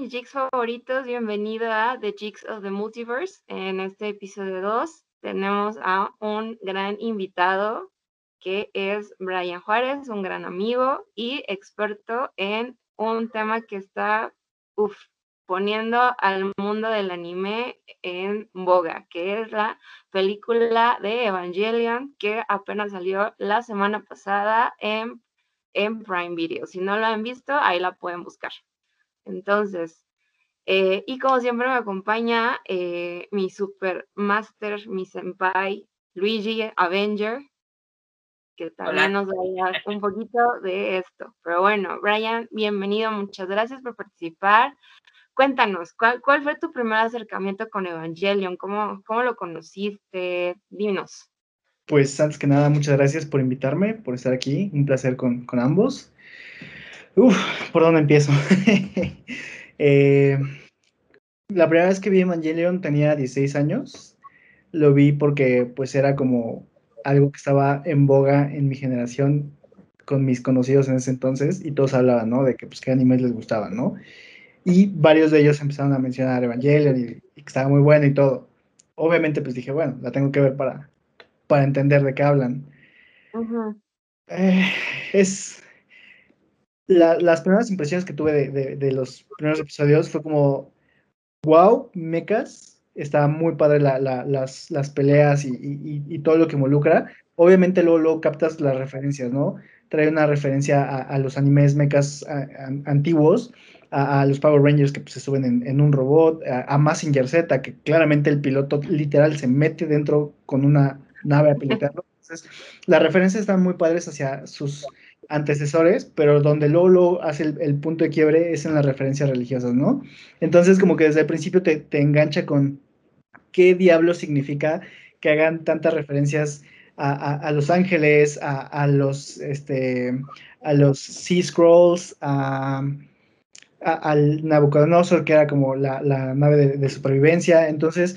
mis jigs favoritos, bienvenido a The Jigs of the Multiverse. En este episodio 2 tenemos a un gran invitado que es Brian Juárez, un gran amigo y experto en un tema que está poniendo al mundo del anime en boga, que es la película de Evangelion que apenas salió la semana pasada en, en Prime Video. Si no lo han visto, ahí la pueden buscar. Entonces, eh, y como siempre me acompaña eh, mi super master, mi senpai, Luigi Avenger, que también nos va a hablar un poquito de esto. Pero bueno, Brian, bienvenido, muchas gracias por participar. Cuéntanos, ¿cuál, fue tu primer acercamiento con Evangelion? ¿Cómo, ¿Cómo lo conociste? Dinos. Pues antes que nada, muchas gracias por invitarme, por estar aquí. Un placer con, con ambos. Uf, ¿por dónde empiezo? Eh, la primera vez que vi Evangelion tenía 16 años. Lo vi porque pues era como algo que estaba en boga en mi generación con mis conocidos en ese entonces y todos hablaban, ¿no? De que pues qué animes les gustaban, ¿no? Y varios de ellos empezaron a mencionar Evangelion y, que estaba muy bueno y todo. Obviamente pues dije, bueno, la tengo que ver para, para entender de qué hablan. Eh, es, las primeras impresiones que tuve de, los primeros episodios fue como, wow, mechas, está muy padre las, las, peleas y, todo lo que involucra. Obviamente luego, captas las referencias, ¿no? Trae una referencia a, los animes mechas antiguos, a, los Power Rangers que pues, se suben en, un robot, a, Massinger Z, que claramente el piloto literal se mete dentro con una nave a pilotarlo. Entonces, las referencias están muy padres hacia sus antecesores, pero donde Lolo hace el, punto de quiebre es en las referencias religiosas, ¿no? Entonces como que desde el principio te, engancha con qué diablo significa que hagan tantas referencias a, los ángeles, a, los este a los Sea Scrolls, al Nabucodonosor, que era como la, nave de, supervivencia. Entonces,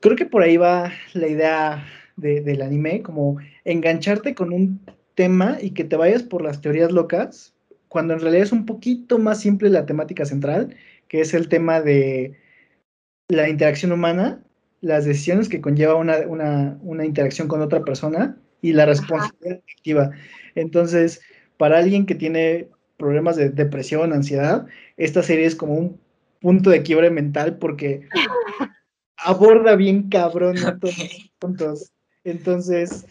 creo que por ahí va la idea del anime, como engancharte con un tema y que te vayas por las teorías locas, cuando en realidad es un poquito más simple la temática central, que es el tema de la interacción humana, las decisiones que conlleva una, interacción con otra persona y la responsabilidad efectiva. Entonces, para alguien que tiene problemas de depresión, ansiedad, esta serie es como un punto de quiebre mental porque aborda bien cabrón todos los puntos. Entonces,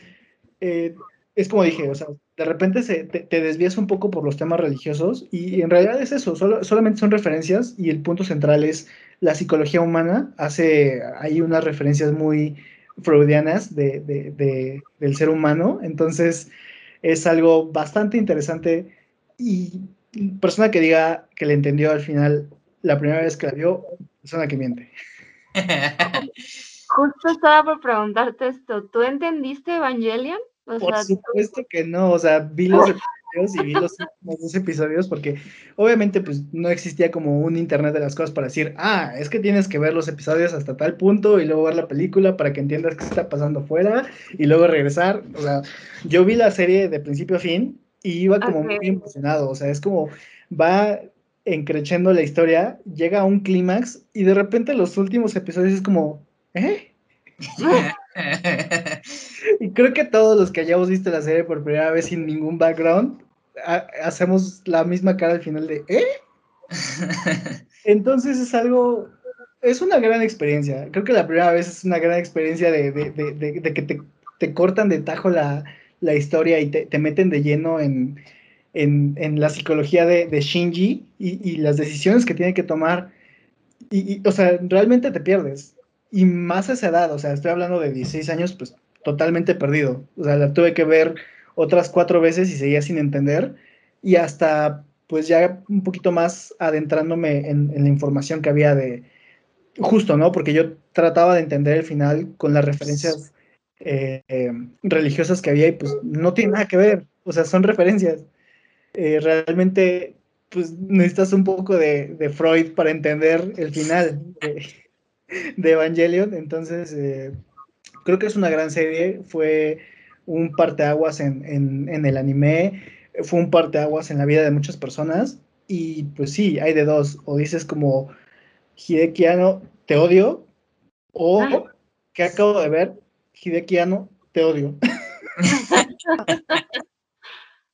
eh, es como dije, o sea, de repente se, te, desvías un poco por los temas religiosos y en realidad es eso, solamente son referencias y el punto central es la psicología humana. Hace, hay unas referencias muy freudianas de, del ser humano, entonces es algo bastante interesante y persona que diga que le entendió al final la primera vez que la vio, persona que miente. Justo estaba por preguntarte esto, ¿tú entendiste Evangelion? Por supuesto que no, o sea, vi los episodios y vi los últimos dos episodios porque obviamente pues no existía como un internet de las cosas para decir, ah, es que tienes que ver los episodios hasta tal punto y luego ver la película para que entiendas qué está pasando afuera y luego regresar. O sea, yo vi la serie de principio a fin y iba como muy emocionado, o sea, es como va encrechando la historia, llega a un clímax y de repente los últimos episodios es como, ¿eh? y creo que todos los que hayamos visto la serie por primera vez sin ningún background, hacemos la misma cara al final de ¿eh? Entonces es algo, es una gran experiencia. Creo que la primera vez es una gran experiencia de, que te, cortan de tajo la, historia y te, meten de lleno en, la psicología de, Shinji y, las decisiones que tiene que tomar. Y, y, o sea, realmente te pierdes y más a esa edad, o sea, estoy hablando de 16 años, pues totalmente perdido. O sea, la tuve que ver otras cuatro veces y seguía sin entender. Y hasta, pues ya un poquito más adentrándome en, la información que había de, justo, ¿no? Porque yo trataba de entender el final con las referencias eh, eh, religiosas que había y pues no tiene nada que ver. O sea, son referencias. Eh, realmente, pues necesitas un poco de, de Freud para entender el final de Evangelion. Entonces, eh, creo que es una gran serie. Fue un parteaguas en, en, en el anime, fue un parteaguas en la vida de muchas personas. Y pues sí, hay de dos. O dices como, Hidekiano, te odio. O, que acabo de ver, Hidekiano, te odio.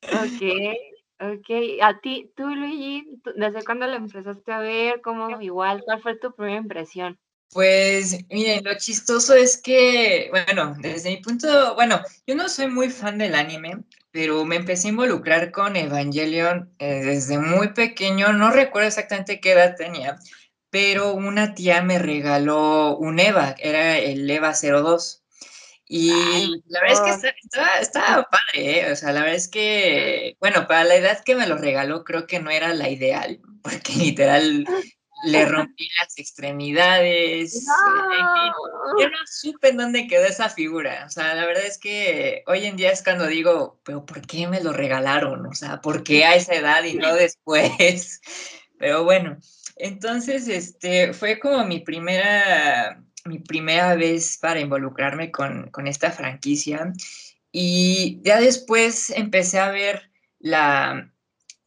ok, ok. A ti, tú, Luigi, ¿desde cuándo la empezaste a ver? ¿Cómo igual? ¿Cuál fue tu primera impresión? Pues miren, lo chistoso es que, bueno, desde mi punto, bueno, yo no soy muy fan del anime, pero me empecé a involucrar con Evangelion eh, desde muy pequeño, no recuerdo exactamente qué edad tenía, pero una tía me regaló un EVA, era el EVA 02. Y la verdad es que estaba, padre, ¿eh? o sea, la verdad es que, bueno, para la edad que me lo regaló creo que no era la ideal, porque literal le rompí las extremidades. yo no supe en dónde quedó esa figura. O sea, la verdad es que hoy en día es cuando digo, pero ¿por qué me lo regalaron? O sea, ¿por qué a esa edad y no después? Pero bueno, entonces, este, fue como mi primera, mi primera vez para involucrarme con, con esta franquicia. Y ya después empecé a ver la,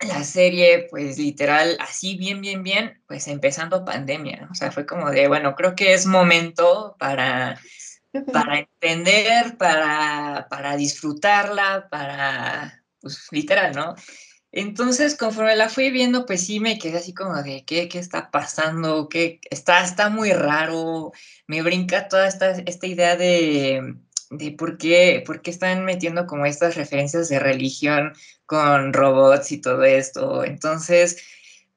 la serie, pues literal, así bien, bien, bien, pues empezando pandemia. O sea, fue como de, bueno, creo que es momento para, para entender, para, para disfrutarla, para, pues literal, ¿no? Entonces, conforme la fui viendo, pues sí me quedé así como de, ¿qué, qué está pasando? ¿Qué está, está muy raro? Me brinca toda esta, esta idea de, de por qué, por qué están metiendo como estas referencias de religión con robots y todo esto. Entonces,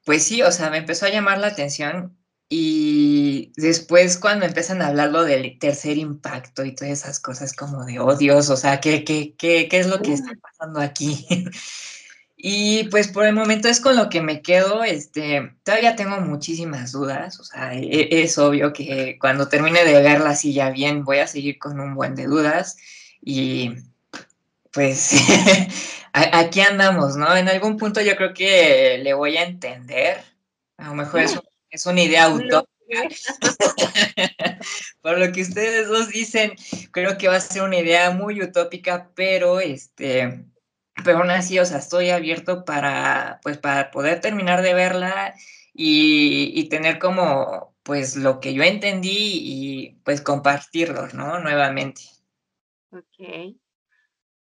pues sí, o sea, me empezó a llamar la atención y después cuando empiezan a hablarlo del tercer impacto y todas esas cosas como de, oh Dios, o sea, ¿qué, qué, qué, qué es lo que está pasando aquí? Y pues por el momento es con lo que me quedo. Este, todavía tengo muchísimas dudas. O sea, e, es, obvio que cuando termine de verla así ya bien, voy a seguir con un buen de dudas. Y pues aquí andamos, ¿no? En algún punto yo creo que le voy a entender. A lo mejor es, es una idea utópica. Por lo que ustedes dos dicen, creo que va a ser una idea muy utópica, pero este pero aún así, o sea, estoy abierto para, pues, para poder terminar de verla y, tener como, pues, lo que yo entendí y, pues, compartirlo, ¿no? Nuevamente. Ok.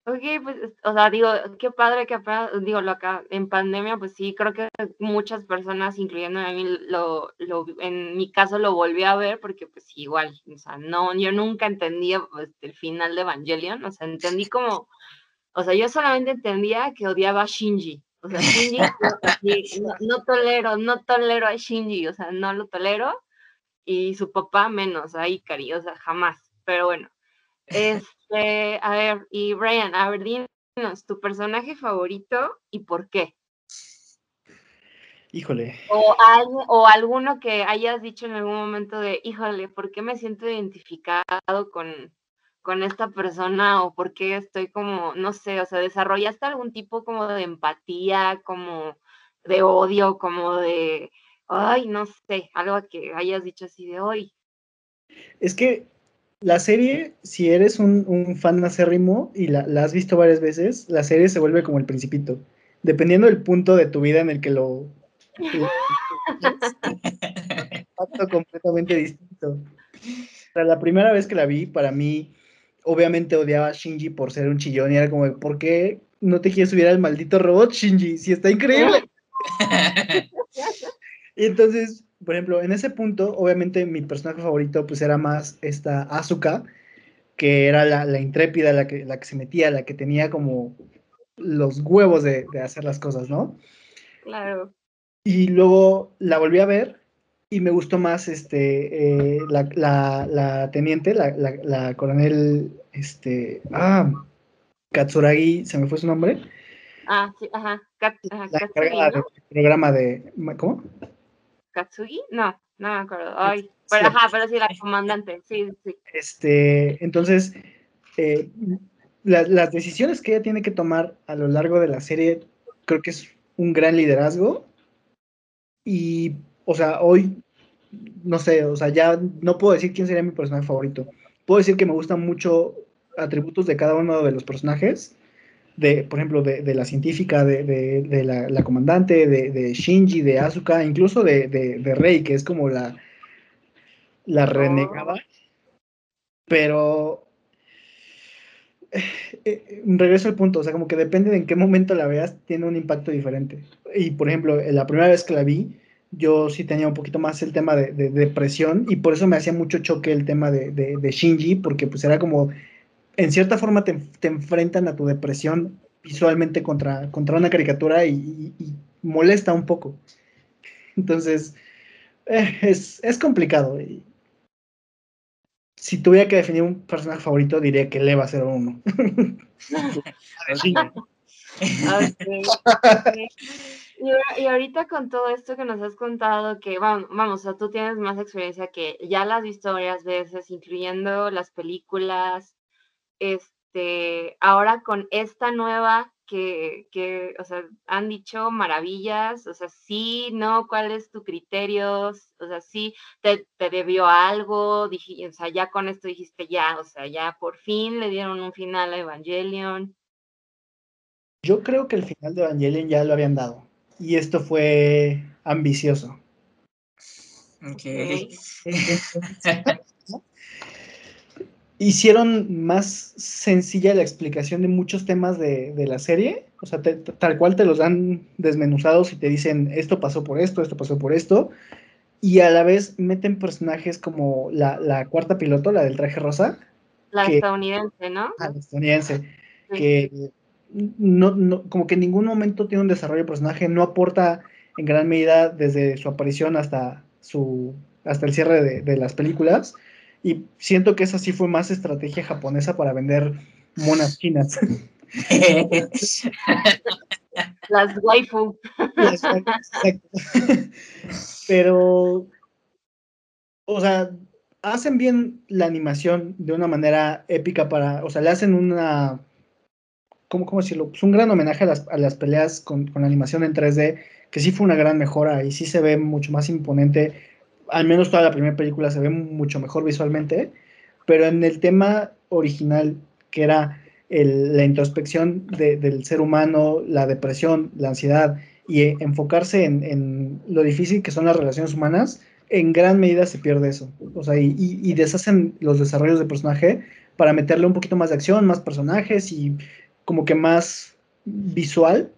Ok, pues, o sea, digo, qué padre que, digo, lo acá, en pandemia, pues sí, creo que muchas personas, incluyendo a mí, lo, lo, en mi caso lo volví a ver, porque pues igual, o sea, no, yo nunca entendía pues, el final de Evangelion, o sea, entendí como o sea, yo solamente entendía que odiaba a Shinji. O sea, Shinji, no, tolero, no tolero a Shinji, o sea, no lo tolero. Y su papá menos, a Ikari, o sea, jamás. Pero bueno, este, a ver, y Brian, a ver, dinos tu personaje favorito y por qué. Híjole. O, o alguno que hayas dicho en algún momento de, híjole, ¿por qué me siento identificado con, con esta persona o por qué estoy como, no sé, o sea, desarrollaste algún tipo como de empatía, como de odio, como de, ay, no sé, algo que hayas dicho así de hoy. Es que la serie, si eres un, fan acérrimo y la, has visto varias veces, la serie se vuelve como el principito. Dependiendo del punto de tu vida en el que lo... impacto completamente distinto. la primera vez que la vi, para mí, obviamente odiaba a Shinji por ser un chillón y era como, ¿por qué no te quieres subir al maldito robot, Shinji? Si está increíble. y entonces, por ejemplo, en ese punto, obviamente mi personaje favorito pues era más esta Asuka, que era la, intrépida, la que, la que se metía, la que tenía como los huevos de, de hacer las cosas, ¿no? Claro. Y luego la volví a ver y me gustó más este, eh, la, teniente, la, coronel, este, ah, Katsuragi, ¿se me fue su nombre? Ah, sí, ajá, la programa de, ¿cómo? ¿Katsugi? No, no me acuerdo, ay, pero, ajá, pero sí, la comandante, sí, sí. Este, entonces, eh, las decisiones que ella tiene que tomar a lo largo de la serie, creo que es un gran liderazgo, y o sea, hoy, no sé, o sea, ya no puedo decir quién sería mi personaje favorito. Puedo decir que me gustan mucho atributos de cada uno de los personajes, de, por ejemplo, de, la científica, de, la, comandante, de, Shinji, de Asuka, incluso de, Rei, que es como la, la renegada. Pero eh, eh, regreso al punto, o sea, como que depende de en qué momento la veas, tiene un impacto diferente. Y por ejemplo, la primera vez que la vi, yo sí tenía un poquito más el tema de, depresión y por eso me hacía mucho choque el tema de, Shinji, porque pues era como, en cierta forma te, enfrentan a tu depresión visualmente contra, contra una caricatura y, molesta un poco. Entonces, eh, es, es, complicado. si tuviera que definir un personaje favorito, diría que Leva 01. Y, ahorita con todo esto que nos has contado, que vamos, vamos, o tú tienes más experiencia que ya las has visto varias veces, incluyendo las películas, este, ahora con esta nueva que, que, o sea, han dicho maravillas, o sea, sí, no, ¿cuál es tu criterio? O sea, sí, te, te debió algo, dije, o sea, ya con esto dijiste ya, o sea, ya por fin le dieron un final a Evangelion. Yo creo que el final de Evangelion ya lo habían dado y esto fue ambicioso. Hicieron más sencilla la explicación de muchos temas de, la serie, o sea, tal cual te los dan desmenuzados y te dicen esto pasó por esto, esto pasó por esto, y a la vez meten personajes como la, cuarta piloto, la del traje rosa. La estadounidense, ¿no? Ah, la estadounidense, que no, como que en ningún momento tiene un desarrollo de personaje, no aporta en gran medida desde su aparición hasta su hasta el cierre de, las películas. Y siento que esa sí fue más estrategia japonesa para vender monas chinas. Las waifu. Pero, o sea, hacen bien la animación de una manera épica para, o sea, le hacen una ¿cómo, cómo decirlo? Pues un gran homenaje a las, a las peleas con, con, animación en 3D, que sí fue una gran mejora y sí se ve mucho más imponente. Al menos toda la primera película se ve mucho mejor visualmente, pero en el tema original, que era la introspección del ser humano, la depresión, la ansiedad, y enfocarse en, en, lo difícil que son las relaciones humanas, en gran medida se pierde eso. O sea, y, y, deshacen los desarrollos de personaje para meterle un poquito más de acción, más personajes y como que más visual,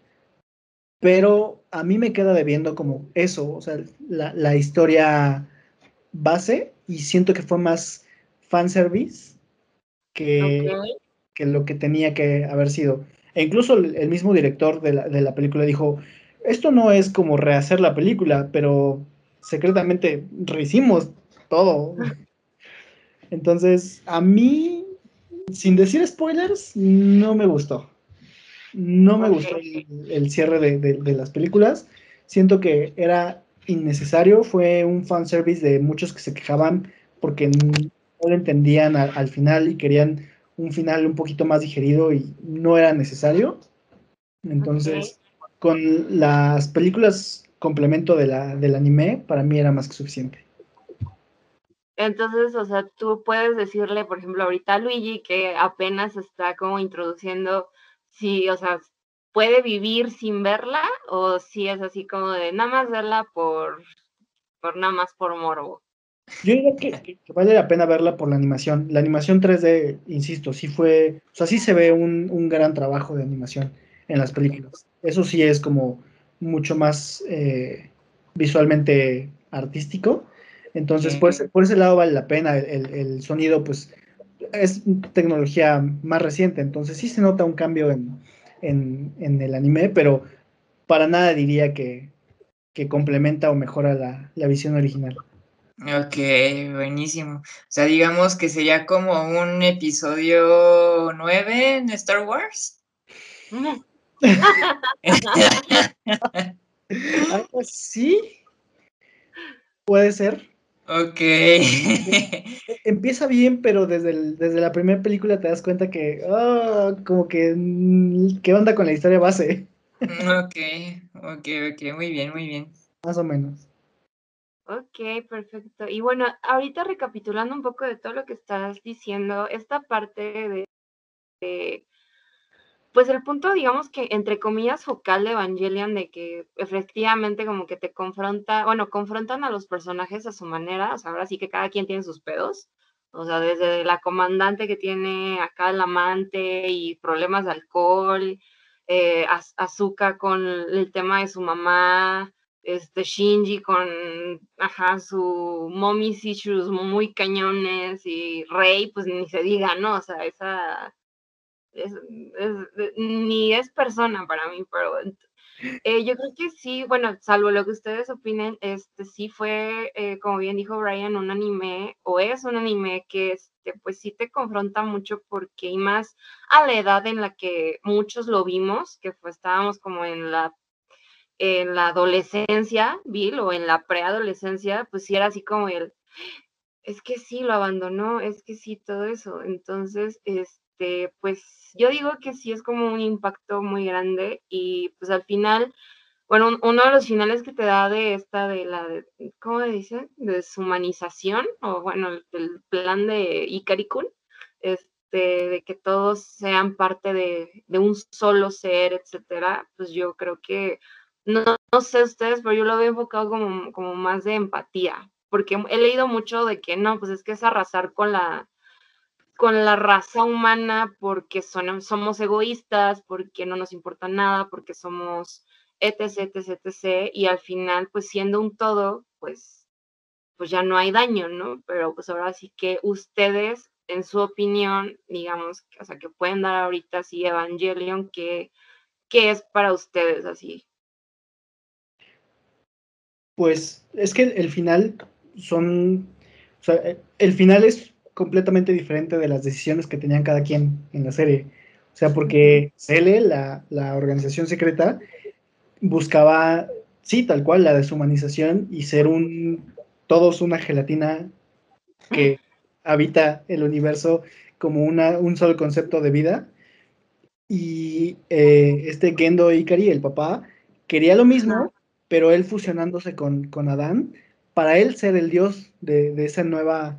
pero a mí me queda debiendo como eso, o sea, la, historia base y siento que fue más fanservice que, que lo que tenía que haber sido. E incluso el, mismo director de la, de la, película dijo, esto no es como rehacer la película, pero secretamente rehicimos todo. Entonces, a mí sin decir spoilers, no me gustó. No me gustó el, cierre de, las películas. Siento que era innecesario. Fue un fanservice de muchos que se quejaban porque no lo entendían al, final y querían un final un poquito más digerido y no era necesario. Entonces, con las películas complemento de la, del anime, para mí era más que suficiente. Entonces, o sea, tú puedes decirle, por ejemplo, ahorita a Luigi que apenas está como introduciendo, si, o sea, puede vivir sin verla o si es así como de nada más verla por, por nada más por morbo. Yo diría que, vale la pena verla por la animación. La animación 3D, insisto, sí fue, o sea, sí se ve un, un gran trabajo de animación en las películas. Eso sí es como mucho más eh, visualmente artístico entonces, por, ese, lado vale la pena. El, sonido, pues, es tecnología más reciente. Entonces, sí se nota un cambio en, el anime, pero para nada diría que, complementa o mejora la, visión original. Ok, buenísimo. O sea, digamos que sería como un episodio 9 en Star Wars. sí, puede ser. Ok. Empieza bien, pero desde, desde la primera película te das cuenta que, oh, como que, mm, ¿qué onda con la historia base? Ok, ok, ok, muy bien, muy bien. Más o menos. Ok, perfecto. Y bueno, ahorita recapitulando un poco de todo lo que estás diciendo, esta parte de, pues el punto, digamos que entre comillas focal de Evangelion, de que efectivamente como que te confronta, bueno, confrontan a los personajes a su manera, o sea, ahora sí que cada quien tiene sus pedos, o sea, desde la comandante que tiene acá el amante y problemas de alcohol, eh, Azuka con el tema de su mamá, este Shinji con ajá, su mommy issues muy cañones y Rey, pues ni se diga, ¿no? O sea, esa ni es persona para mí, pero eh, yo creo que sí, bueno, salvo lo que ustedes opinen, este sí fue, eh, como bien dijo Brian, un anime, o es un anime que este, pues sí te confronta mucho porque y más a la edad en la que muchos lo vimos, que pues estábamos como en la en la adolescencia, Bill, o en la preadolescencia, pues sí era así como el, es que sí, lo abandonó, es que sí, todo eso. Entonces, este, pues yo digo que sí es como un impacto muy grande y pues al final, bueno, uno de los finales que te da de esta, de la, de, ¿cómo dicen? Deshumanización, o bueno, el, plan de Icaricun, este, de que todos sean parte de, de un solo ser, etcétera, pues yo creo que no, no, sé ustedes, pero yo lo veo enfocado como, como más de empatía, porque he leído mucho de que no, pues es que es arrasar con la, con la raza humana porque son, somos egoístas, porque no nos importa nada, porque somos etc, etc, etc, y al final, pues siendo un todo, pues, pues ya no hay daño, ¿no? Pero pues ahora sí que ustedes, en su opinión, digamos, o sea, que pueden dar ahorita así Evangelion, que, que es para ustedes así? Pues es que el final son, o sea, el final es completamente diferente de las decisiones que tenían cada quien en la serie. O sea, porque Cele, la, la organización secreta, buscaba, sí, tal cual, la deshumanización y ser un, todos una gelatina que habita el universo como una, un solo concepto de vida. Y eh, este Gendo Ikari, el papá, quería lo mismo, pero él fusionándose con, con Adán, para él ser el dios de, esa nueva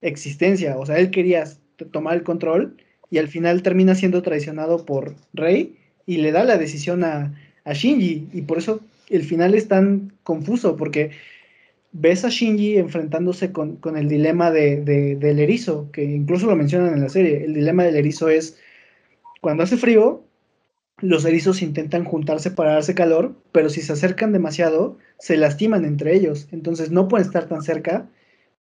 existencia. O sea, él quería tomar el control y al final termina siendo traicionado por Rey y le da la decisión a, Shinji. Y por eso el final es tan confuso, porque ves a Shinji enfrentándose con, el dilema de, del erizo, que incluso lo mencionan en la serie. El dilema del erizo es, cuando hace frío, los erizos intentan juntarse para darse calor, pero si se acercan demasiado, se lastiman entre ellos. Entonces no pueden estar tan cerca,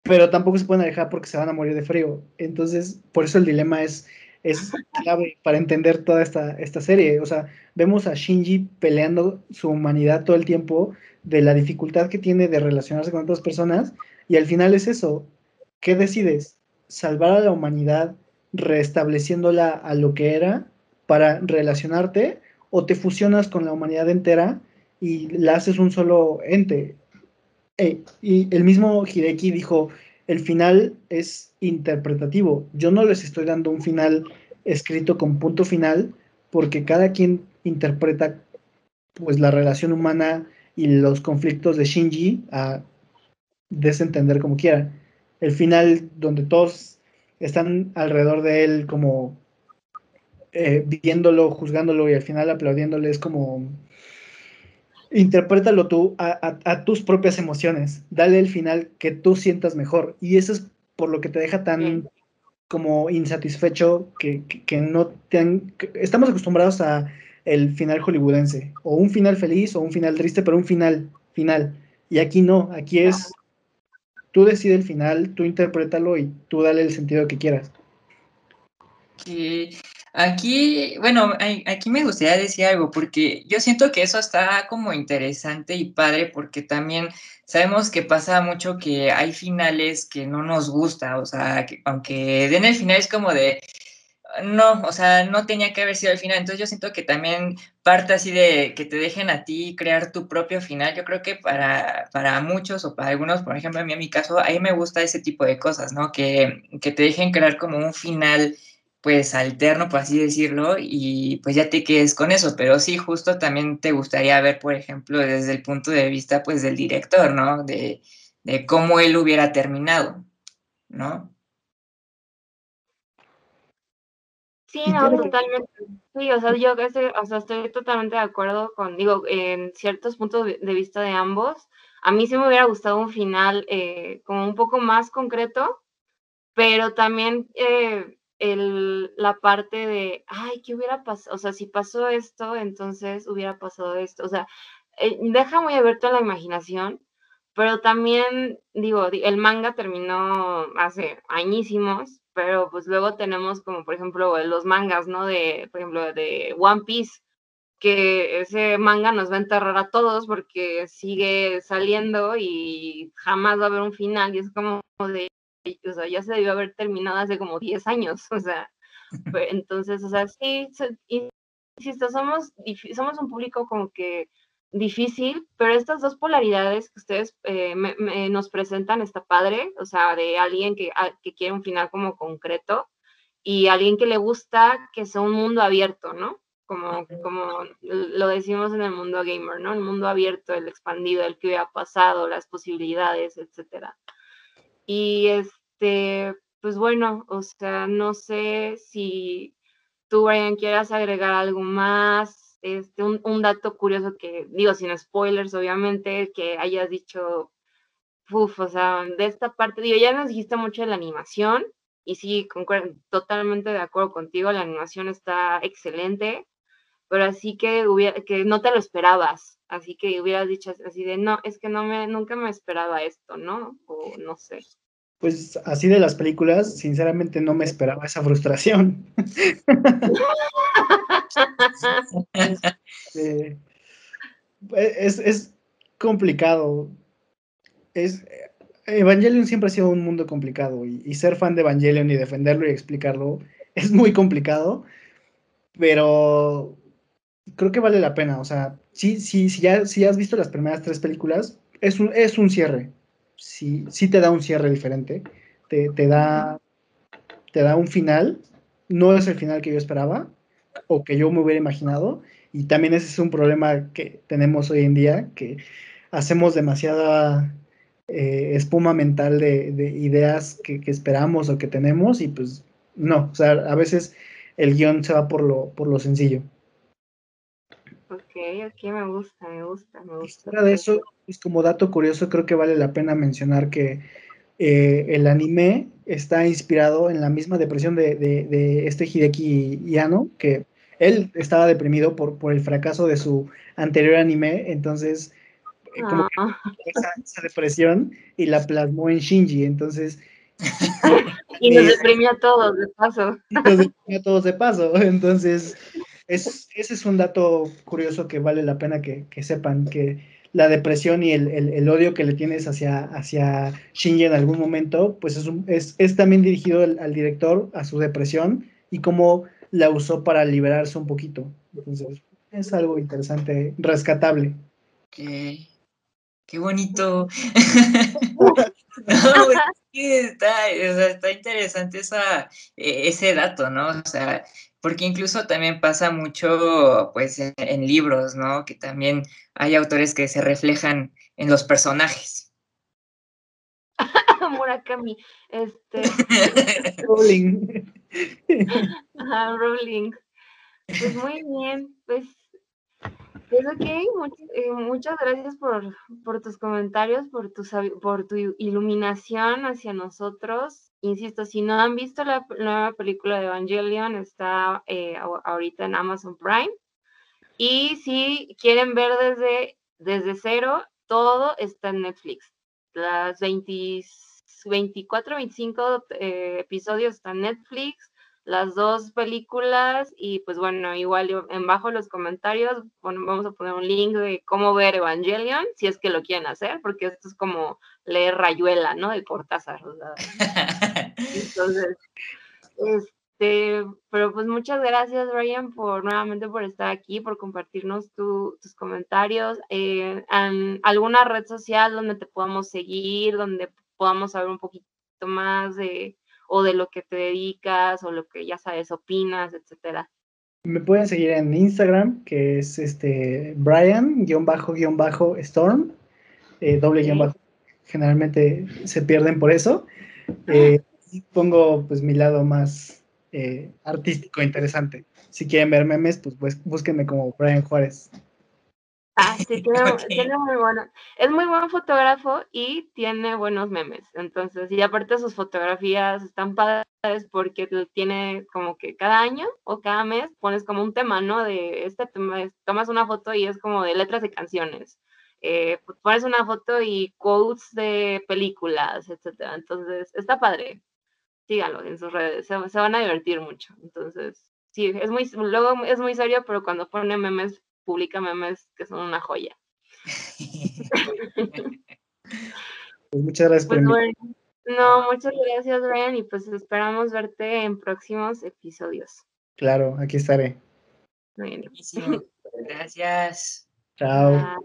pero tampoco se pueden alejar porque se van a morir de frío. Entonces, por eso el dilema es, es clave para entender toda esta, esta serie. O sea, vemos a Shinji peleando su humanidad todo el tiempo, de la dificultad que tiene de relacionarse con otras personas, y al final es eso. ¿Qué decides? ¿Salvar a la humanidad restableciéndola a lo que era? para relacionarte o te fusionas con la humanidad entera y la haces un solo ente. Y el mismo Hideki dijo, el final es interpretativo. Yo no les estoy dando un final escrito con punto final porque cada quien interpreta pues la relación humana y los conflictos de Shinji a desentender como quiera. El final donde todos están alrededor de él como eh, viéndolo, juzgándolo y al final aplaudiéndole es como interprétalo tú a, tus propias emociones, dale el final que tú sientas mejor. Y eso es por lo que te deja tan como insatisfecho que, no te estamos acostumbrados a el final hollywoodense. O un final feliz o un final triste pero un final final. Y aquí no aquí es tú decides el final tú interprétalo y tú dale el sentido que quieras. Sí, Aquí, bueno, aquí me gustaría decir algo, porque yo siento que eso está como interesante y padre, porque también sabemos que pasa mucho que hay finales que no nos gusta, o sea, que aunque den el final es como de, no, o sea, no tenía que haber sido el final, entonces yo siento que también parte así de que te dejen a ti crear tu propio final, yo creo que para, para muchos o para algunos, por ejemplo, a mí en mi caso, a mí me gusta ese tipo de cosas, ¿no? Que, que te dejen crear como un final pues alterno, por así decirlo, y pues ya te quedes con eso, pero sí, justo también te gustaría ver, por ejemplo, desde el punto de vista, pues, del director, ¿no? De, de cómo él hubiera terminado, ¿no? Sí, no, totalmente. Sí, o sea, yo estoy, o sea, estoy totalmente de acuerdo con, digo, en ciertos puntos de vista de ambos. A mí sí me hubiera gustado un final eh, como un poco más concreto, pero también eh, el, la parte de, ay, ¿qué hubiera pasado? O sea, si pasó esto, entonces hubiera pasado esto. O sea, eh, deja muy abierto la imaginación, pero también, digo, el manga terminó hace añísimos, pero pues luego tenemos como, por ejemplo, los mangas, ¿no? De, por ejemplo, de One Piece, que ese manga nos va a enterrar a todos porque sigue saliendo y jamás va a haber un final y es como de o sea, ya se debió haber terminado hace como 10 años, o sea, entonces, o sea, sí, insisto, somos, somos un público como que difícil, pero estas dos polaridades que ustedes eh, nos presentan está padre, o sea, de alguien que, que quiere un final como concreto y alguien que le gusta que sea un mundo abierto, ¿no? Como, como lo decimos en el mundo gamer, ¿no? El mundo abierto, el expandido, el que hubiera pasado, las posibilidades, etcétera. Y este, pues bueno, o sea, no sé si tú, Brian, quieras agregar algo más, este, un, dato curioso que, digo, sin spoilers, obviamente, que hayas dicho, uff, o sea, de esta parte, digo, ya nos dijiste mucho de la animación, y sí, concuerdo, totalmente de acuerdo contigo, la animación está excelente, pero así que, hubiera, que no te lo esperabas, así que hubieras dicho así de, no, es que no me, nunca me esperaba esto, ¿no? O no sé. Pues así de las películas, sinceramente no me esperaba esa frustración. Este, es, es, complicado. Es, Evangelion siempre ha sido un mundo complicado y, y, ser fan de Evangelion y defenderlo y explicarlo es muy complicado, pero creo que vale la pena. O sea, ya, si has visto las primeras tres películas, es un, es un cierre. Sí, sí te da un cierre diferente. Te, te, da, te da un final. No es el final que yo esperaba o que yo me hubiera imaginado. Y también ese es un problema que tenemos hoy en día, que hacemos demasiada eh, espuma mental de, de ideas que, que, esperamos o que tenemos y pues no, o sea, a veces el guion se va por lo, por lo sencillo. Ok, me gusta, me gusta, me gusta. Fuera de eso, pues como dato curioso, creo que vale la pena mencionar que eh, el anime está inspirado en la misma depresión de, de, este Hideki Yano, que él estaba deprimido por, por el fracaso de su anterior anime, entonces eh, como que ah. esa, depresión y la plasmó en Shinji, entonces... y nos deprimió a todos de paso. nos deprimió a todos de paso, entonces es, ese es un dato curioso que vale la pena que, sepan, que la depresión y el, odio que le tienes hacia, hacia Shinji en algún momento, pues es, es, también dirigido al, director, a su depresión y cómo la usó para liberarse un poquito. Entonces, es algo interesante, rescatable. Qué, qué bonito. está, está interesante esa, e, ese dato, ¿no? O sea, porque incluso también pasa mucho, pues, en, libros, ¿no? Que también hay autores que se reflejan en los personajes. Murakami, este... Rowling. Rowling. Pues muy bien, pues pues ok, eh, muchas gracias por, por, tus comentarios, por tu, por tu iluminación hacia nosotros. Insisto, si no han visto la nueva película de Evangelion, está eh, ahorita en Amazon Prime. Y si quieren ver desde, desde cero, todo está en Netflix. Las 24, 25 eh, episodios están en Netflix las dos películas y pues bueno, igual en bajo los comentarios vamos a poner un link de cómo ver Evangelion, si es que lo quieren hacer, porque esto es como leer Rayuela, ¿no? De Cortázar. Entonces, este, pero pues muchas gracias, Ryan, por nuevamente por estar aquí, por compartirnos tus comentarios. Eh, en alguna red social donde te podamos seguir, donde podamos saber un poquito más de o de lo que te dedicas o lo que ya sabes, opinas, etcétera. Me pueden seguir en Instagram, que es este Brian-Storm, eh, doble guion bajo. Generalmente se pierden por eso. Eh, pongo pues mi lado más eh, artístico interesante. Si quieren ver memes, pues, pues búsquenme como Brian Juárez. Ah, sí, tiene, muy bueno. Es muy buen fotógrafo y tiene buenos memes. Entonces, y aparte sus fotografías están padres porque tiene como que cada año o cada mes pones como un tema, ¿no? De este tema, tomas una foto y es como de letras de canciones. Eh, pones una foto y quotes de películas, etcétera. Entonces, está padre. Síganlo en sus redes, se, se van a divertir mucho. Entonces, sí, es muy, luego es muy serio, pero cuando pone memes publica memes que son una joya. Pues muchas gracias por pues No, muchas gracias, Brian, y pues esperamos verte en próximos episodios. Claro, aquí estaré. Gracias. Chao.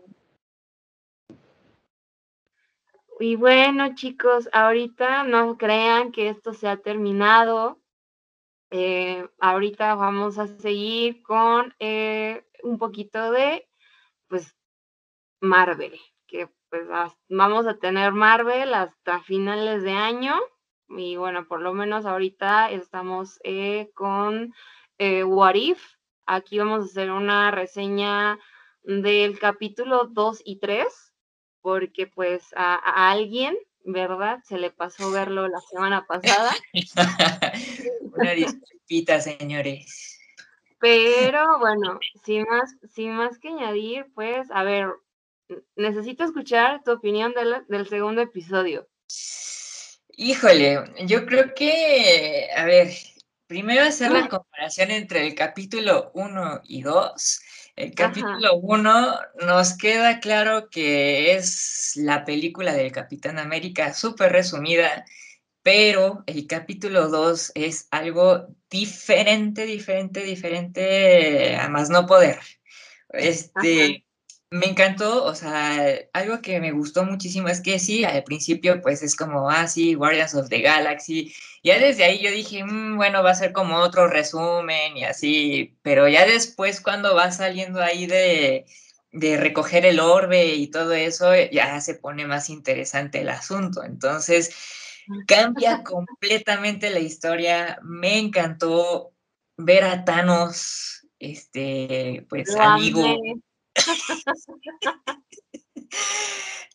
Y bueno, chicos, ahorita no crean que esto se ha terminado. Eh, ahorita vamos a seguir con eh, un poquito de, pues, Marvel, que pues vamos a tener Marvel hasta finales de año. Y bueno, por lo menos ahorita estamos eh, con eh, What If. Aquí vamos a hacer una reseña del capítulo 2 y 3, porque pues a, alguien, ¿verdad? Se le pasó verlo la semana pasada. una disculpita, señores. Pero bueno, sin más, sin más que añadir, pues, a ver, necesito escuchar tu opinión del, segundo episodio. Híjole, yo creo que, a ver, primero hacer la comparación entre el capítulo 1 y 2. El capítulo 1 nos queda claro que es la película del Capitán América, súper resumida, pero el capítulo 2 es algo diferente, diferente, diferente a más no poder. Este, me encantó, o sea, algo que me gustó muchísimo es que sí, al principio pues es como, ah, sí, Guardians of the Galaxy. Ya desde ahí yo dije, mm, bueno, va a ser como otro resumen y así, pero ya después cuando va saliendo ahí de, de recoger el orbe y todo eso, ya se pone más interesante el asunto. Entonces, Cambia completamente la historia. Me encantó ver a Thanos, este, pues amigo.